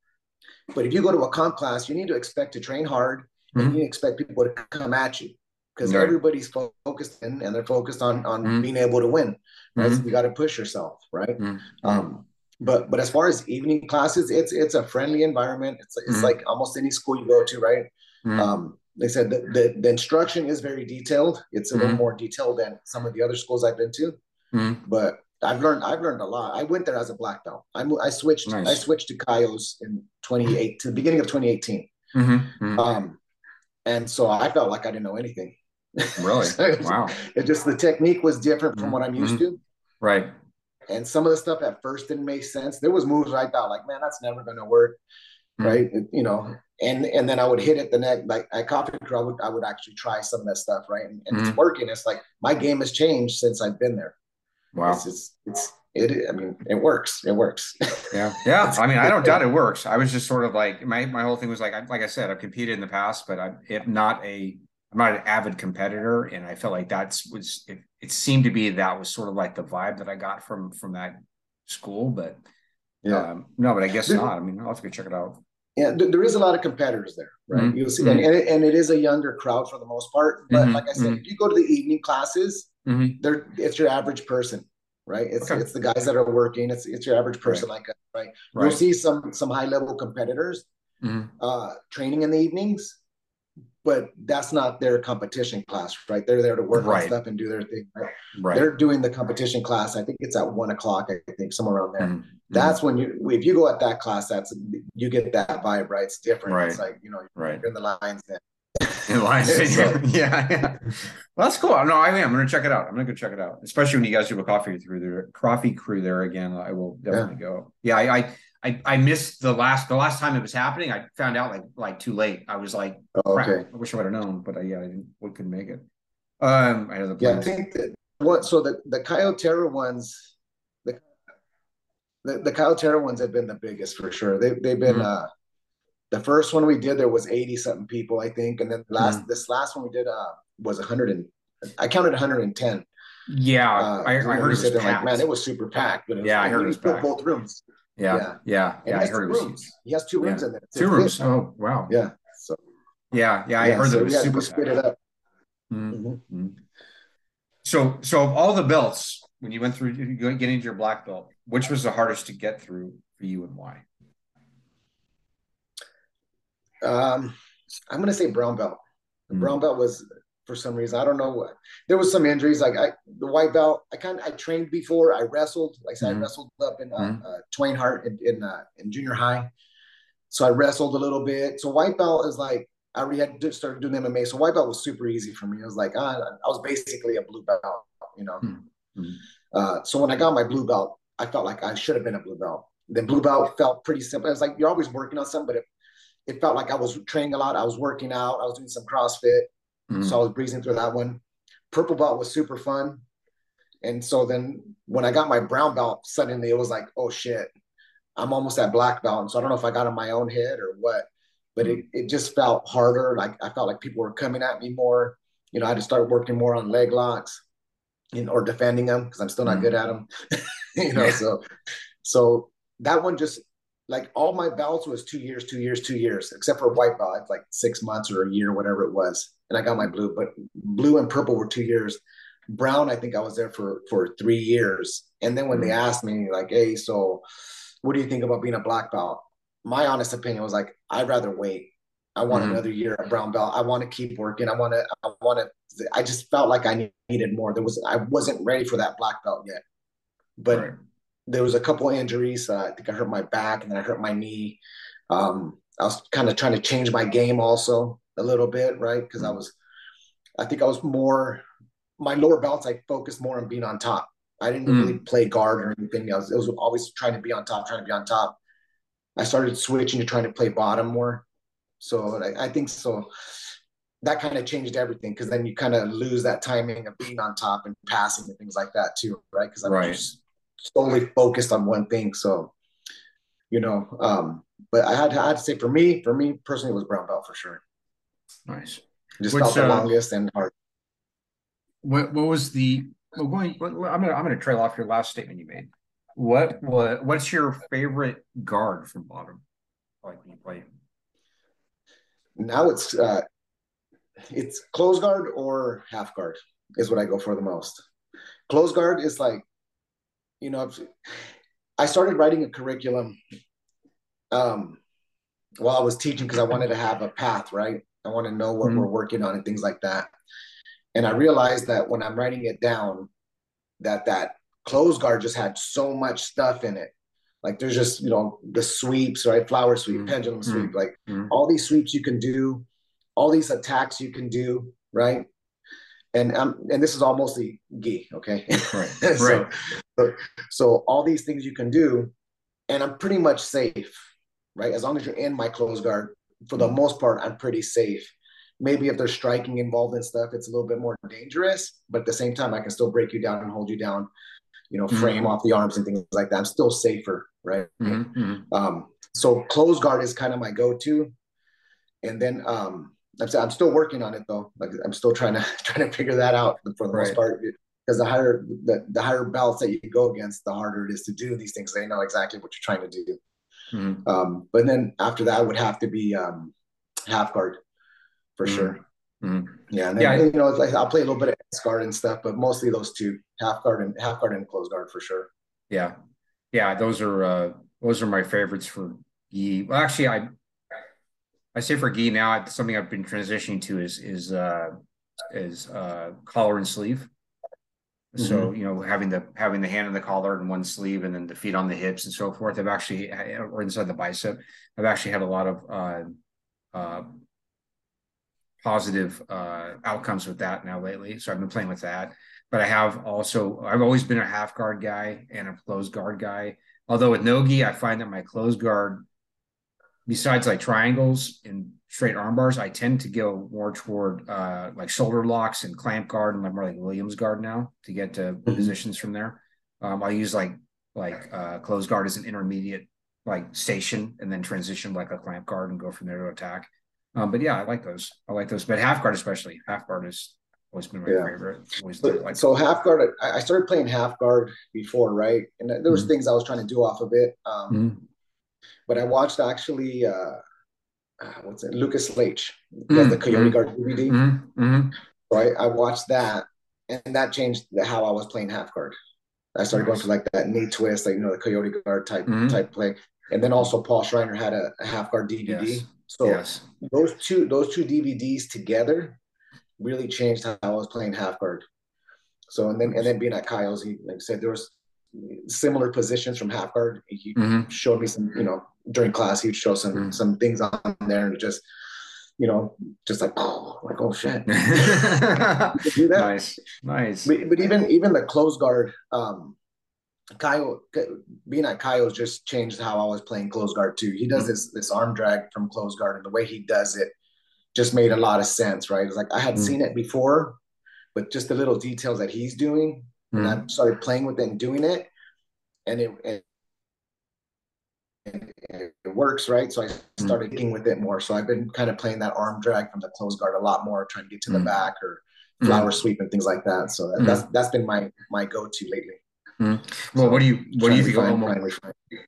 But if you go to a comp class, you need to expect to train hard, mm-hmm. and you expect people to come at you because right. everybody's focused in, and they're focused on on mm-hmm. being able to win. Right, so mm-hmm. you got to push yourself, right? Mm-hmm. Um, but but as far as evening classes, it's it's a friendly environment. It's it's mm-hmm. like almost any school you go to, right? Um, they said the, the, the instruction is very detailed. It's a little more detailed than some of the other schools I've been to. Mm-hmm. But I've learned I've learned a lot. I went there as a black belt. I I switched Nice. I switched to Caio's in 28 to the beginning of 2018. Mm-hmm. Mhm. Um, and so I felt like I didn't know anything. Really? <laughs> So it, was- Wow. it just the technique was different from what I'm used Mhm. to. Right. And some of the stuff at first didn't make sense. There was moves I thought like, man, that's never gonna work. Mhm. Right. It- you know, and and then I would hit it the next like at Coffee Crew, I would I would actually try some of that stuff, right? And, and it's Mhm. working. It's like my game has changed since I've been there. Wow. It's it's it's it I mean, it works. It works. <laughs> Yeah, yeah. I mean, I don't doubt it works. I was just sort of like my my whole thing was like I, like I said, I've competed in the past, but I'm if not a I'm not an avid competitor, and I felt like that's was it, it seemed to be that was sort of like the vibe that I got from from that school, but yeah. um, no, but I guess not. I mean, I'll have to go check it out. Yeah, th- there is a lot of competitors there, right? Mhm. You'll see, and, and, and it is a younger crowd for the most part. But Mhm, like I said, mhm. if you go to the evening classes, Mhm. they're it's your average person, right? It's Okay. it's the guys that are working. It's it's your average person like us, right? You'll see some some high level competitors uh, training in the evenings, but that's not their competition class, right? They're there to work Right. on stuff and do their thing. Right? Right. They're doing the competition class. I think it's at one o'clock. I think somewhere around there. Mhm. That's when you if you go at that class, that's you get that vibe, right? It's different. Right. It's like you know right. you're in the lines then. <laughs> In <laughs> yeah, yeah. Well, that's cool. No, I am. I'm gonna check it out. I'm gonna go check it out. Especially when you guys do a coffee through there, coffee crew there again. I will definitely go. Yeah, I, I, I, I missed the last the last time it was happening. I found out like like too late. I was like, Oh, okay. I wish I would have known, but I, yeah, I didn't. We couldn't make it. Um, I know the Yeah, I think that what so the the Caio Terra ones, the the, the ones have been the biggest for sure. They they've been Mhm. uh the first one we did there was 80 something people, I think, and then last Mm-hmm. this last one we did uh was 100 and I counted 110. Yeah, Uh, I, I heard it was said that, packed. like man, it was super packed, but it was, Yeah, I heard it was packed. both rooms. yeah, yeah. yeah, yeah. He I heard it was rooms. He has two rooms Yeah. in there. Two rooms. Oh wow. Yeah. So Yeah, yeah. I yeah, heard so that it was super split packed. it up. Mhm. Mhm. So, so of all the belts, when you went through getting into your black belt, which was the hardest to get through for you and why? Um, I'm gonna say brown belt. The Mm. brown belt was for some reason I don't know what. There was some injuries. Like I, the white belt. I kind of I trained before. I wrestled. Like I said, Mhm. I wrestled up in uh, Mhm. uh, Twain Harte in in, uh, in junior high. So I wrestled a little bit. So white belt is like I already had started doing MMA. So white belt was super easy for me. It was like ah, I was basically a blue belt. You know. Mhm. Uh, so when I got my blue belt, I felt like I should have been a blue belt. Then blue belt felt pretty simple. It's like you're always working on something, but it, it felt like I was training a lot. I was working out. I was doing some CrossFit. Mhm. So I was breezing through that one. Purple belt was super fun. And so then when I got my brown belt, suddenly it was like, oh shit, I'm almost at black belt. And so I don't know if I got in my own head or what, but it, it just felt harder. Like I felt like people were coming at me more. You know, I had to start working more on leg locks know, or defending them because I'm still not Mhm. good at them. <laughs> you know, so so that one just like all my belts was two years, two years, two years, except for white belt. It's like six months or a year, whatever it was. And I got my blue, but blue and purple were two years. Brown, I think I was there for for three years. And then when they Mhm. asked me, like, hey, so what do you think about being a black belt? My honest opinion was like, I'd rather wait. I want Mhm. another year at brown belt. I want to keep working. I want to, I want to, I just felt like I needed more. There was, I wasn't ready for that black belt yet. But Right. There was a couple injuries. Uh, I think I hurt my back and then I hurt my knee. Um, I was kind of trying to change my game also a little bit, right? Because I Mhm. was, I think I was more, my lower belts, I focused more on being on top. I didn't Mm. really play guard or anything. I was, it was always trying to be on top, trying to be on top. I started switching to trying to play bottom more. So I, I think so. That kind of changed everything because then you kind of lose that timing of being on top and passing and things like that too, right? Because I'm Right. just solely focused on one thing. So, you know, um, but I had, to, I had to say for me, for me personally, it was brown belt for sure. Nice. Just Which, felt the uh, longest and hard. What what was the well, going, I'm gonna I'm gonna trail off your last statement you made. What what what's your favorite guard from bottom? Like when you play. Now it's uh, it's close guard or half guard is what I go for the most. Close guard is like, you know, I started writing a curriculum um, while I was teaching because I wanted to have a path, right? I want to know what Mhm. we're working on and things like that. And I realized that when I'm writing it down, that that clothes guard just had so much stuff in it. Like there's just you know the sweeps, right? Flower sweep, mm-hmm. pendulum sweep, like mm-hmm. all these sweeps you can do, all these attacks you can do, right? And um, and this is all mostly gi, okay? Right. <laughs> so, right. So, so all these things you can do, and I'm pretty much safe, right? As long as you're in my closed guard, for the mm-hmm. most part, I'm pretty safe. Maybe if there's striking involved and stuff, it's a little bit more dangerous, but at the same time, I can still break you down and hold you down you know, mm-hmm. frame off the arms and things like that. I'm still safer, right? Mm-hmm. mm-hmm. Um, so close guard is kind of my go-to, and then um, I'm, I'm still working on it though. Like I'm still trying to <laughs> trying to figure that out for the right. most part. Because the higher the, the higher belts that you go against, the harder it is to do these things. They know exactly what you're trying to do. Mm-hmm. Um, but then after that would have to be um, half guard for mm-hmm. sure. Mm-hmm. Yeah, and then, yeah, you know, like I'll play a little bit of S guard and stuff, but mostly those two, half guard and half guard and close guard for sure. Yeah, yeah, those are uh those are my favorites for gi. Well, actually, I I say for gi now. Something I've been transitioning to is is uh is uh collar and sleeve. So mm-hmm. you know, having the having the hand in the collar and one sleeve, and then the feet on the hips and so forth. I've actually or inside the bicep. I've actually had a lot of uh, uh, positive uh, outcomes with that now lately. So I've been playing with that. But I have also I've always been a half guard guy and a closed guard guy. Although with nogi, I find that my closed guard, besides like triangles and straight arm bars, I tend to go more toward uh, like shoulder locks and clamp guard and like more like Williams guard now to get to mm-hmm. positions from there. Um, I use like like uh, closed guard as an intermediate like station and then transition like a clamp guard and go from there to attack. Um, but yeah, I like those. I like those. But half guard, especially half guard, is always been my yeah. favorite. Always but, like so half guard, I started playing half guard before, right? And there was mm-hmm. things I was trying to do off of it. Um, mm-hmm. But I watched actually, uh, uh what's it, Lucas Leite, mm-hmm. the Coyote mm-hmm. Guard DVD. Mm-hmm. mm-hmm. Right, I watched that, and that changed how I was playing half guard. I started nice. going for like that knee twist, like you know the Coyote Guard type type play. And then also Paul Schreiner had a, a half guard DVD. Yes so yes. those two those two DVDs together really changed how I was playing half guard. So and then and then being at Caio's, he like I said, there was similar positions from half guard. He mm-hmm. showed me some, you know, during class, he'd show some mm-hmm. some things on there and just, you know, just like oh, like oh shit. <laughs> nice, nice. But, but, even even the close guard, um, Caio being at Caio's just changed how I was playing close guard too. He does mm-hmm. this this arm drag from close guard, and the way he does it just made a lot of sense, right? It's like I had mm-hmm. seen it before, but just the little details that he's doing, mm-hmm. and I started playing with it and doing it, and it, it it works, right? So I mm-hmm. started mm with it more. So I've been kind of playing that arm drag from the close guard a lot more, trying to get to the mm back or mm. flower sweep and things like that. So that, that's that's been my my go to lately. Mm-hmm. Well, so what do you what do you think of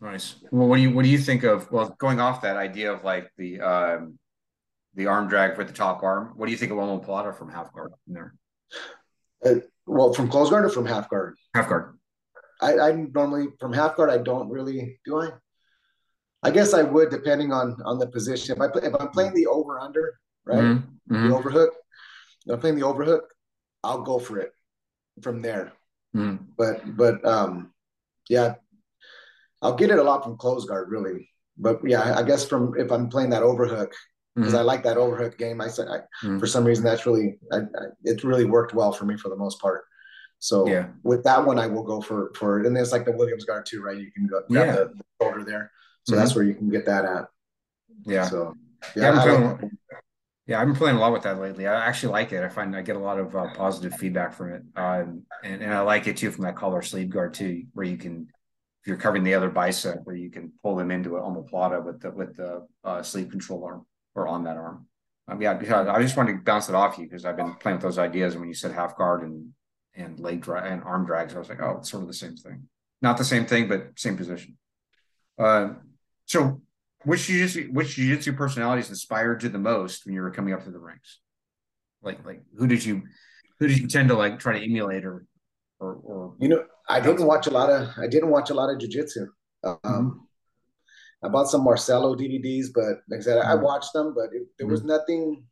Nice. Well, what do you what do you think of well going off that idea of like the um the arm drag for the top arm? What do you think of omoplata from half guard in there? Uh, well, from close guard or from half guard? Half guard. I, I normally from half guard I don't really do I. I guess I would depending on on the position. If I play, if I'm playing the over under right mm-hmm. the mm-hmm. overhook, if I'm playing the overhook, I'll go for it from there. Mm. But but um, yeah, I'll get it a lot from close guard really. But yeah, I guess from if I'm playing that overhook because mm-hmm. I like that overhook game. I said mm-hmm. for some reason that's really I, I, it really worked well for me for the most part. So yeah. with that one, I will go for for it. And there's like the Williams guard too, right? You can go grab yeah. the, the shoulder there, so mm-hmm. that's where you can get that at. Yeah. So yeah, yeah yeah, I've been playing a lot with that lately. I actually like it. I find I get a lot of uh, positive feedback from it, um, and and I like it too from that collar sleeve guard too, where you can, if you're covering the other bicep, where you can pull them into an omoplata with the with the uh, sleeve control arm or on that arm. Um, yeah, because I just wanted to bounce it off you because I've been playing with those ideas. And when you said half guard and and leg drag and arm drags, I was like, oh, it's sort of the same thing. Not the same thing, but same position. Uh, so which jiu-jitsu which jiu-jitsu personalities inspired you the most when you were coming up through the ranks like like who did you who did you tend to like try to emulate or or, or you know i didn't watch a lot of i didn't watch a lot of jiu-jitsu um, mm-hmm. I bought some marcelo dvds but like i said mm-hmm. i watched them but it, there was mm-hmm. nothing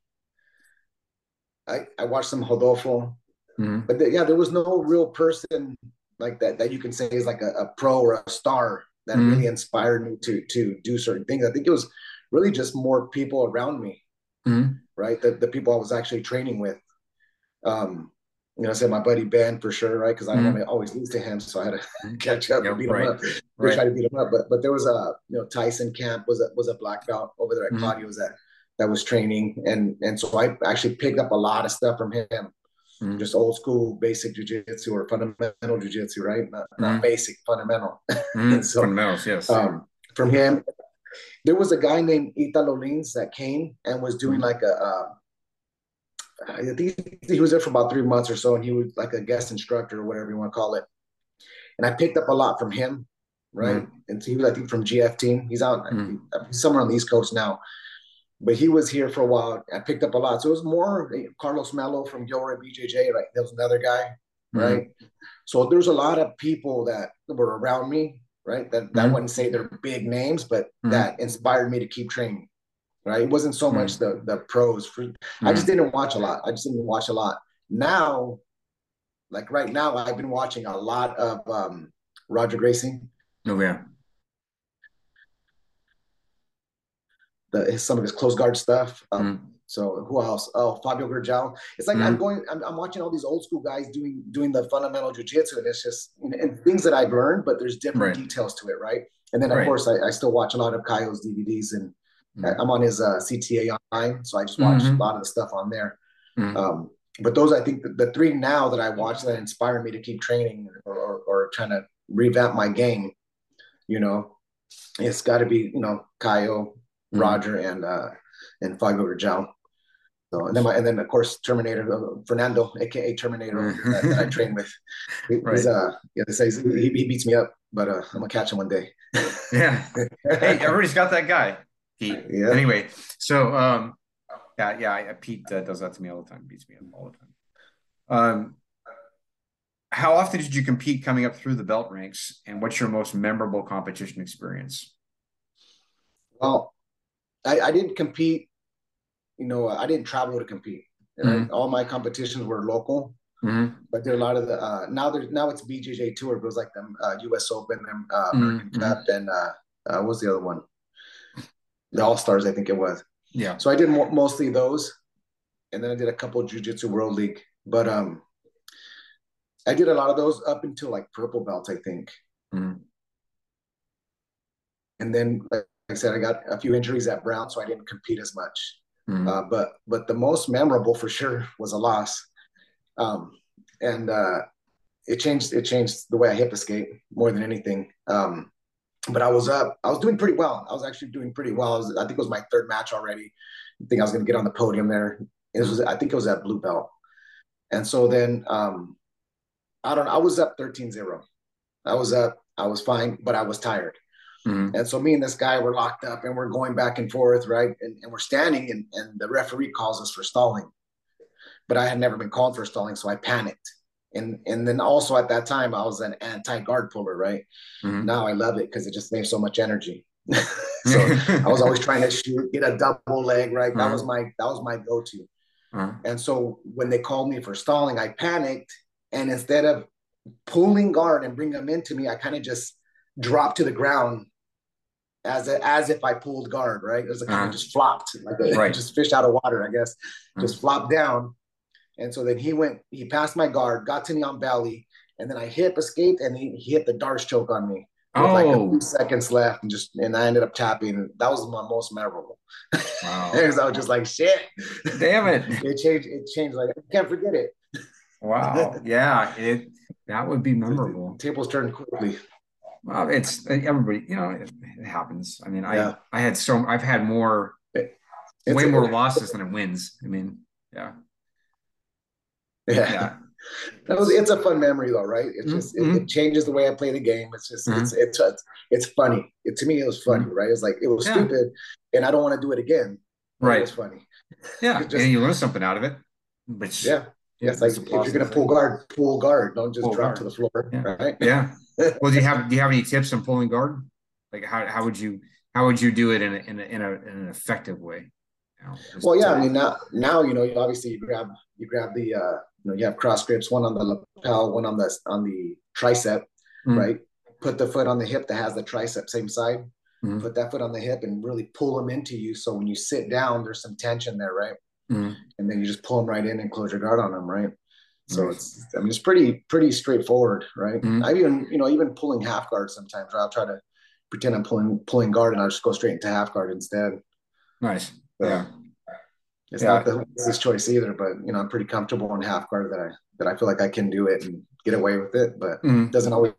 i i watched some rodolfo mm-hmm. but the, yeah there was no real person like that that you can say is like a, a pro or a star that mm-hmm. really inspired me to to do certain things. I think it was really just more people around me, mm-hmm. right? The the people I was actually training with. Um, you know, I said my buddy Ben for sure, right? Because I mm-hmm. want to always lose to him, so I had to mm-hmm. <laughs> catch up and beat right. him up. Right. Try to beat him up, but but there was a you know Tyson Camp was a was a black belt over there at mm-hmm. Claudio's that that was training, and and so I actually picked up a lot of stuff from him, mm-hmm. just old school basic jujitsu or fundamental jujitsu, right? Not, mm-hmm. not basic, fundamental. Mm-hmm. <laughs> so, Fundamentals, yes. Um, from him, there was a guy named Italo Lins that came and was doing mm-hmm. like a. Uh, I think he was there for about three months or so, and he was like a guest instructor or whatever you want to call it. And I picked up a lot from him, right? Mm-hmm. And he was, I think, from GF team. He's out mm-hmm. he's somewhere on the East Coast now, but he was here for a while. I picked up a lot, so it was more Carlos Mello from Gilroy BJJ, right? There was another guy, mm-hmm. right? So there's a lot of people that were around me, right? That that mm-hmm. wouldn't say they're big names, but that inspired me to keep training right? It wasn't so much the the pros. For, I just didn't watch a lot. I just didn't watch a lot. Now, like right now, I've been watching a lot of um, Roger Gracie. Oh yeah. The, his, some of his close guard stuff. Um, mm. So who else? Oh, Fabio Gurgel. It's like mm. I'm going. I'm, I'm, watching all these old school guys doing doing the fundamental jujitsu, and it's just know, and things that I've learned, but there's different right. details to it, right? And then of right. course I, I, still watch a lot of Caio's DVDs and Mm-hmm. I'm on his uh, CTA online, so I just watch mm-hmm. a lot of the stuff on there. Mm-hmm. Um, but those, I think, the, the, three now that I watch that inspire me to keep training or, or, or trying to revamp my game, you know, it's got to be you know Caio, mm-hmm. Roger, and uh, and Fabio Gurgel. So and then my, and then of course Terminator uh, Fernando, aka Terminator, mm-hmm. that, that, I train with. He, <laughs> right. He's uh yeah, they say he, he beats me up, but uh, I'm gonna catch him one day. yeah. <laughs> Hey, everybody's got that guy. Pete. Yeah. Anyway, so um, yeah, yeah, Pete uh, does that to me all the time. Beats me up all the time. Um, how often did you compete coming up through the belt ranks, and what's your most memorable competition experience? Well, I, I didn't compete. You know, I didn't travel to compete. Mm-hmm. All my competitions were local. Mm-hmm. But there are a lot of the uh, now there's now it's BJJ tour. It was like the uh, U.S. Open, uh, American mm-hmm. Cup, and uh, uh, what's the other one? The All Stars, I think it was. Yeah. So I did mo- mostly those, and then I did a couple Jiu Jitsu World League, but um, I did a lot of those up until like purple belt, I think. Mm-hmm. And then, like I said, I got a few injuries at Brown, so I didn't compete as much. Mm-hmm. Uh, but but the most memorable for sure was a loss, um, and uh, it changed it changed the way I hip escape more than anything. Um, but I was up. I was doing pretty well. I was actually doing pretty well. I, was, I think it was my third match already. I think I was going to get on the podium there. It was. I think it was at blue belt. And so then, um, I don't. I was up 13-0. I was up. I was fine, but I was tired. Mm-hmm. And so me and this guy were locked up, and we're going back and forth, right? And, and we're standing, and, and the referee calls us for stalling. But I had never been called for stalling, so I panicked and and then also at that time I was an anti guard puller, right? Mm-hmm. Now I love it because it just saves so much energy. <laughs> <laughs> so I was always trying to shoot, get a double leg, right? That mm-hmm. was my that was my go to. Mm-hmm. And so when they called me for stalling, I panicked, and instead of pulling guard and bring them into me, I kind of just dropped to the ground as a, as if I pulled guard, right? It was like uh-huh. kind of just flopped, like a, <laughs> right. just fish out of water, I guess. Just flopped down and so then he went, he passed my guard, got to me on belly, and then I hip escaped and he, he hit the Darce choke on me. With oh. like a oh. few seconds left, and just and I ended up tapping. That was my most memorable. Wow. <laughs> Because I was just like, shit. Damn it. <laughs> it changed, it changed. Like I can't forget it. Wow. <laughs> Yeah. It that would be memorable. Tables turned quickly. Well, it's everybody, you know, it, it happens. I mean, yeah. I I had so I've had more it, way more losses than it wins. I mean, yeah. Yeah. yeah. <laughs> Was, it's a fun memory though, right? It just mm-hmm. it, it, changes the way I play the game. It's just mm-hmm. it's, it's it's it's funny. It, to me, it was funny, mm-hmm. right? It's like it was yeah. stupid, and I don't want to do it again. Right, it's funny. <laughs> Yeah, just, and you learn something out of it. Which yeah, yeah, it's like if you're gonna pull guard, pull guard. Don't just pull drop guard. to the floor, yeah. right? Yeah. <laughs> well, do you have do you have any tips on pulling guard? Like how how would you how would you do it in a, in a, in, a, in an effective way? You know, well, yeah, I mean now now you know you obviously you grab you grab the uh you know, you have cross grips, one on the lapel, one on the on the tricep, mm. right? Put the foot on the hip that has the tricep same side. Mm. Put that foot on the hip and really pull them into you. So when you sit down, there's some tension there, right? Mm. And then you just pull them right in and close your guard on them, right? So it's I mean it's pretty pretty straightforward, right? Mm. I even you know even pulling half guard sometimes. right? I'll try to pretend I'm pulling pulling guard and I'll just go straight into half guard instead. Nice. So, yeah. It's yeah. not the easiest choice either, but you know, I'm pretty comfortable in half guard that I that I feel like I can do it and get away with it, but mm. it doesn't always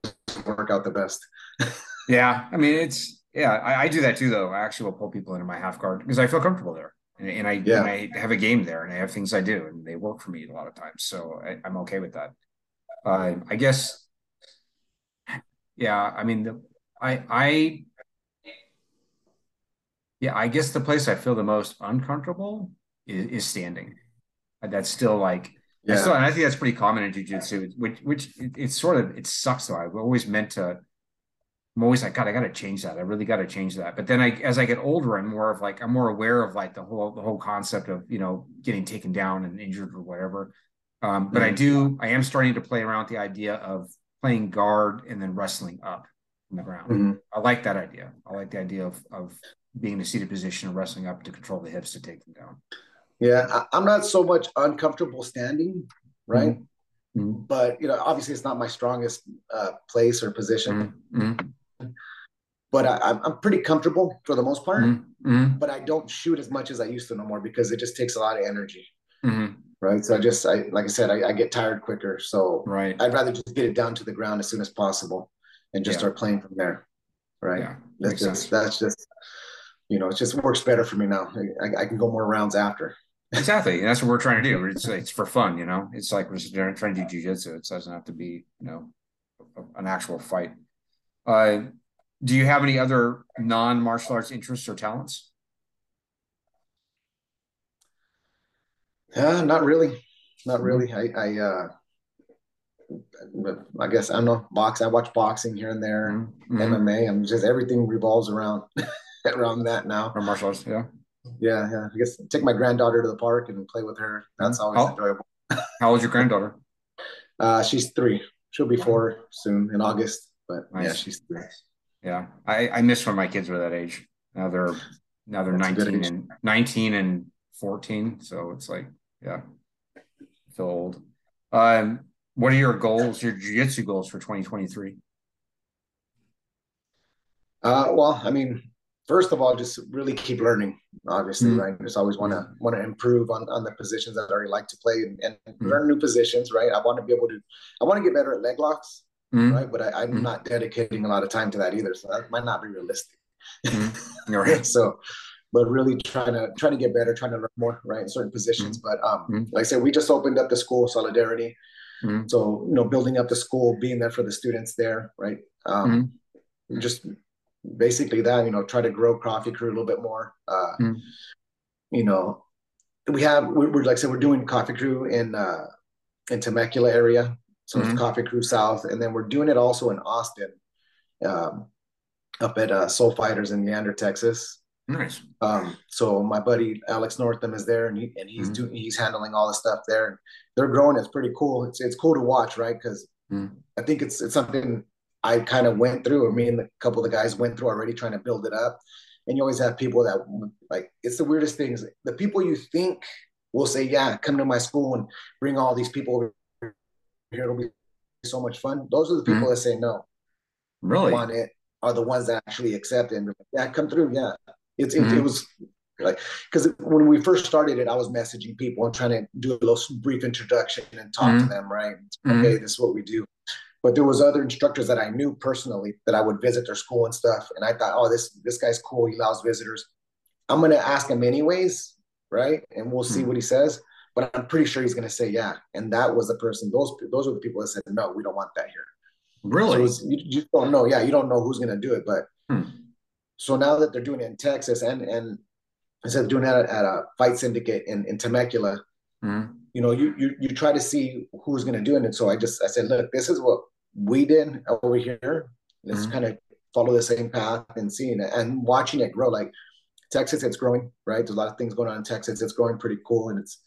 work out the best. <laughs> yeah. I mean it's yeah, I, I, do that too though. I actually will pull people into my half guard because I feel comfortable there. And, and I yeah. and I have a game there and I have things I do and they work for me a lot of times. So I, am okay with that. Uh, I guess yeah, I mean the I I yeah, I guess the place I feel the most uncomfortable is, is standing. That's still like, yeah. Still, and I think that's pretty common in jujitsu, which, which it, it's sort of, it sucks though. I've always meant to, I'm always like, God, I got to change that. I really got to change that. But then I, as I get older, I'm more of like, I'm more aware of like the whole, the whole concept of, you know, getting taken down and injured or whatever. Um, but mm-hmm. I do, I am starting to play around with the idea of playing guard and then wrestling up on the ground. Mm-hmm. I like that idea. I like the idea of, of being in a seated position and wrestling up to control the hips to take them down. Yeah, I, am not so much uncomfortable standing, right? Mm-hmm. mm-hmm. But you know, obviously, it's not my strongest uh, place or position. Mm-hmm. But I, am pretty comfortable for the most part. Mm-hmm. mm-hmm. But I don't shoot as much as I used to no more because it just takes a lot of energy. Mm-hmm. Right. So I just, I like I said, I, I, get tired quicker. So right. I'd rather just get it down to the ground as soon as possible and just yeah. start playing from there. Right. Yeah, that's just sense. that's just you know, it just works better for me now. I, I can go more rounds after. Exactly. And that's what we're trying to do. It's it's for fun, you know. It's like we're just trying to do jujitsu. It doesn't have to be, you know, an actual fight. Uh, do you have any other non-martial arts interests or talents? Uh, not really. Not really. I, I, uh, I guess I don't know. Box. I watch boxing here and there. Mm-hmm. MMA. I'm just everything revolves around <laughs> around that now. Or martial arts, yeah. Yeah, yeah. I guess take my granddaughter to the park and play with her. That's always how, enjoyable. how old is your granddaughter? Uh, she's three. She'll be four soon in August. But nice. yeah, she's three. Yeah, I I miss when my kids were that age. Now they're now they're That's nineteen and nineteen and fourteen. So it's like yeah, feel old. Um, what are your goals? Your jiu-jitsu goals for twenty twenty three? Uh, well, I mean, first of all, just really keep learning. Obviously, mm-hmm. right? Just always want to want to improve on on the positions that I already like to play and, and mm-hmm. learn new positions. Right? I want to be able to. I want to get better at leg locks. Mm-hmm. Right? But I, am mm-hmm. not dedicating a lot of time to that either, so that might not be realistic. <laughs> Mm-hmm. Right. so, but really trying to trying to get better, trying to learn more, right, in certain positions. Mm-hmm. But um, like I said, we just opened up the school solidarity. So you know, building up the school, being there for the students there, right? Um, just basically that you know try to grow coffee crew a little bit more. Uh, mm. you know we have we're, we're, like I said we're doing coffee crew in uh in Temecula area. So mm-hmm. it's coffee crew south. And then we're doing it also in Austin um, up at uh, Soul Fighters in Leander Texas. Nice. Um so my buddy Alex Northam is there and he and he's mm-hmm. doing he's handling all the stuff there. And they're growing. It's pretty cool. It's it's cool to watch right? Because mm. I think it's it's something I kind of went through, or me and a couple of the guys went through already trying to build it up. And you always have people that like it's the weirdest things. The people you think will say, "Yeah, come to my school and bring all these people over here. It'll be so much fun." Those are the people mm-hmm. that say no. Really, want it are the ones that actually accept it. And yeah, come through. Yeah, it's mm-hmm. it, it was like because when we first started it, I was messaging people and trying to do a little brief introduction and talk mm-hmm. to them. Right? Mm-hmm. Okay, this is what we do but there was other instructors that I knew personally that I would visit their school and stuff. And I thought, oh, this this guy's cool. He allows visitors. I'm gonna ask him anyways, right? And we'll see mm-hmm. what he says. But I'm pretty sure he's gonna say yeah. And that was the person. Those those are the people that said no, we don't want that here. Really? So was, you, you, don't know. Yeah, you don't know who's gonna do it. But hmm. so now that they're doing it in Texas and and instead of doing that at a fight syndicate in in Temecula. Mm-hmm. You know, you, you you try to see who's going to do it. And so I just I said, look, this is what we did over here. Let's mm-hmm. kind of follow the same path and seeing it and watching it grow. Like Texas, it's growing, right? There's a lot of things going on in Texas. It's growing pretty cool. And it's,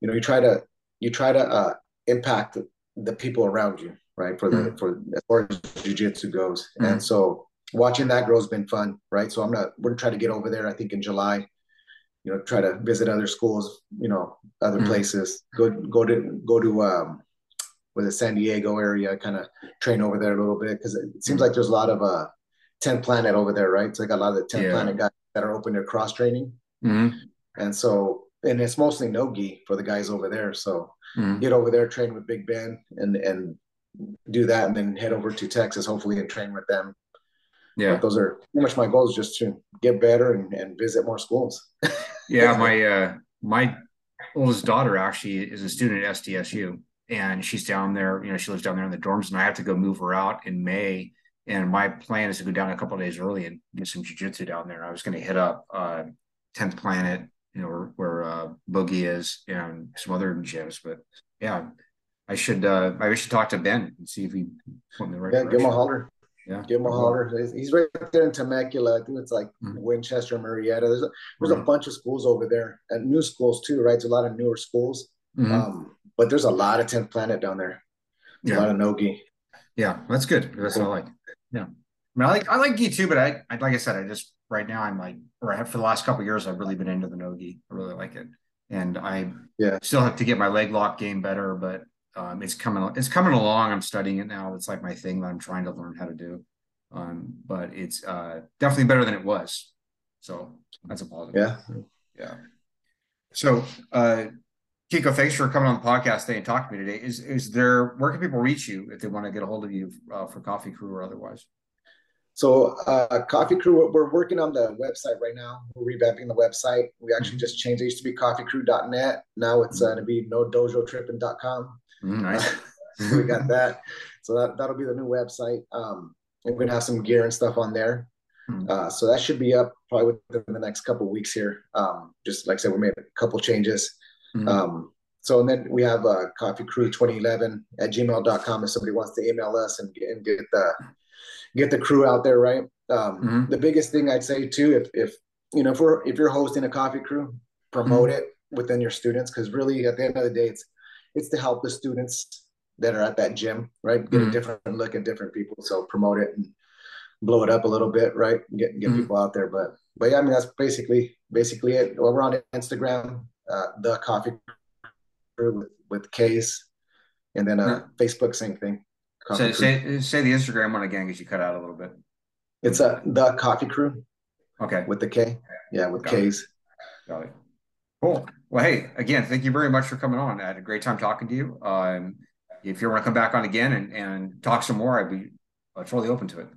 you know, you try to, you try to uh, impact the people around you, right? For the mm-hmm. for as far as jujitsu goes, mm-hmm. and so watching that grow has been fun, right? So I'm not we're gonna try to get over there. I think in July, you know, try to visit other schools, you know, other mm-hmm. places. Go go to go to um, with the San Diego area, kind of train over there a little bit because it seems like there's a lot of uh 10th Planet over there, right? So I got a lot of the 10 yeah. planet guys that are open to cross training. Mm-hmm. And so, and it's mostly no gi for the guys over there. So mm-hmm. get over there, train with Big Ben and, and do that and then head over to Texas, hopefully, and train with them. Yeah. But those are pretty much my goals just to get better and, and visit more schools. yeah. <laughs> My, uh, my oldest daughter actually is a student at SDSU and she's down there, you know, she lives down there in the dorms and I have to go move her out in May and my plan is to go down a couple days early and get some jujitsu down there. I was going to hit up uh, 10th Planet, you know, where, where uh, Boogie is and some other gyms. But yeah, I should uh, I should talk to Ben and see if he put in the right. Yeah, direction. give him a holler. Yeah, give him a holler. He's right there in Temecula. I think it's like mm-hmm. Winchester, Murrieta. There's a there's mm-hmm. a bunch of schools over there and new schools too, right? A lot of newer schools. Mm-hmm. Um, but there's a lot of 10th Planet down there. Yeah. A lot of nogi. Yeah, that's good. That's cool. what I like. Yeah. I mean, I like I like gi too, but I, I like I said, I just right now I'm like, or I have for the last couple years, I've really been into the no gi. I really like it, and I yeah still have to get my leg lock game better, but um, it's coming it's coming along. I'm studying it now. It's like my thing that I'm trying to learn how to do. Um, but it's uh, definitely better than it was. So that's a positive. Yeah. Yeah. So uh, Kiko, thanks for coming on the podcast today and talking to me today. Is is there where can people reach you if they want to get a hold of you uh, for Coffee Crew or otherwise? So uh, Coffee Crew, we're working on the website right now. We're revamping the website. We actually mm-hmm. just changed. It used to be coffeecrew.net. Now it's uh, mm-hmm. to be no dojo tripping.com. Mm-hmm, nice. <laughs> so we got that. So that, that'll be the new website. Um, we're going to have some gear and stuff on there. Mm-hmm. Uh, so that should be up probably within the next couple weeks here. Um, just like I said, we made a couple changes. Mm-hmm. Um, so and then we have uh, coffee crew 2011 at gmail.com if somebody wants to email us and get, and get the get the crew out there right um, mm-hmm. the biggest thing i'd say too if if you know if we're if you're hosting a coffee crew promote mm-hmm. it within your students because really at the end of the day it's it's to help the students that are at that gym right get mm-hmm. a different look at different people so promote it and blow it up a little bit right get get mm-hmm. people out there but but yeah i mean that's basically basically it well, we're on instagram uh, the coffee crew with, with Case, and then uh, yeah. Facebook, same thing. Say, say, say the Instagram one again because you cut out a little bit. It's a uh, the Coffee Crew. Okay. With the K. Yeah, with Got K's. It. Got it. Cool. Well, hey, again, thank you very much for coming on. I had a great time talking to you. Um, if you want to come back on again and, and talk some more, I'd be uh, totally open to it.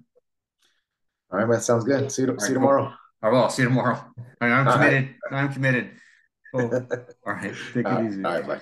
All right, man. Sounds good. See you, right, see you tomorrow. I will. See you tomorrow. I'm committed. Right. I'm committed. Cool. Oh. <laughs> All right. Take it uh, easy. All right. Bye.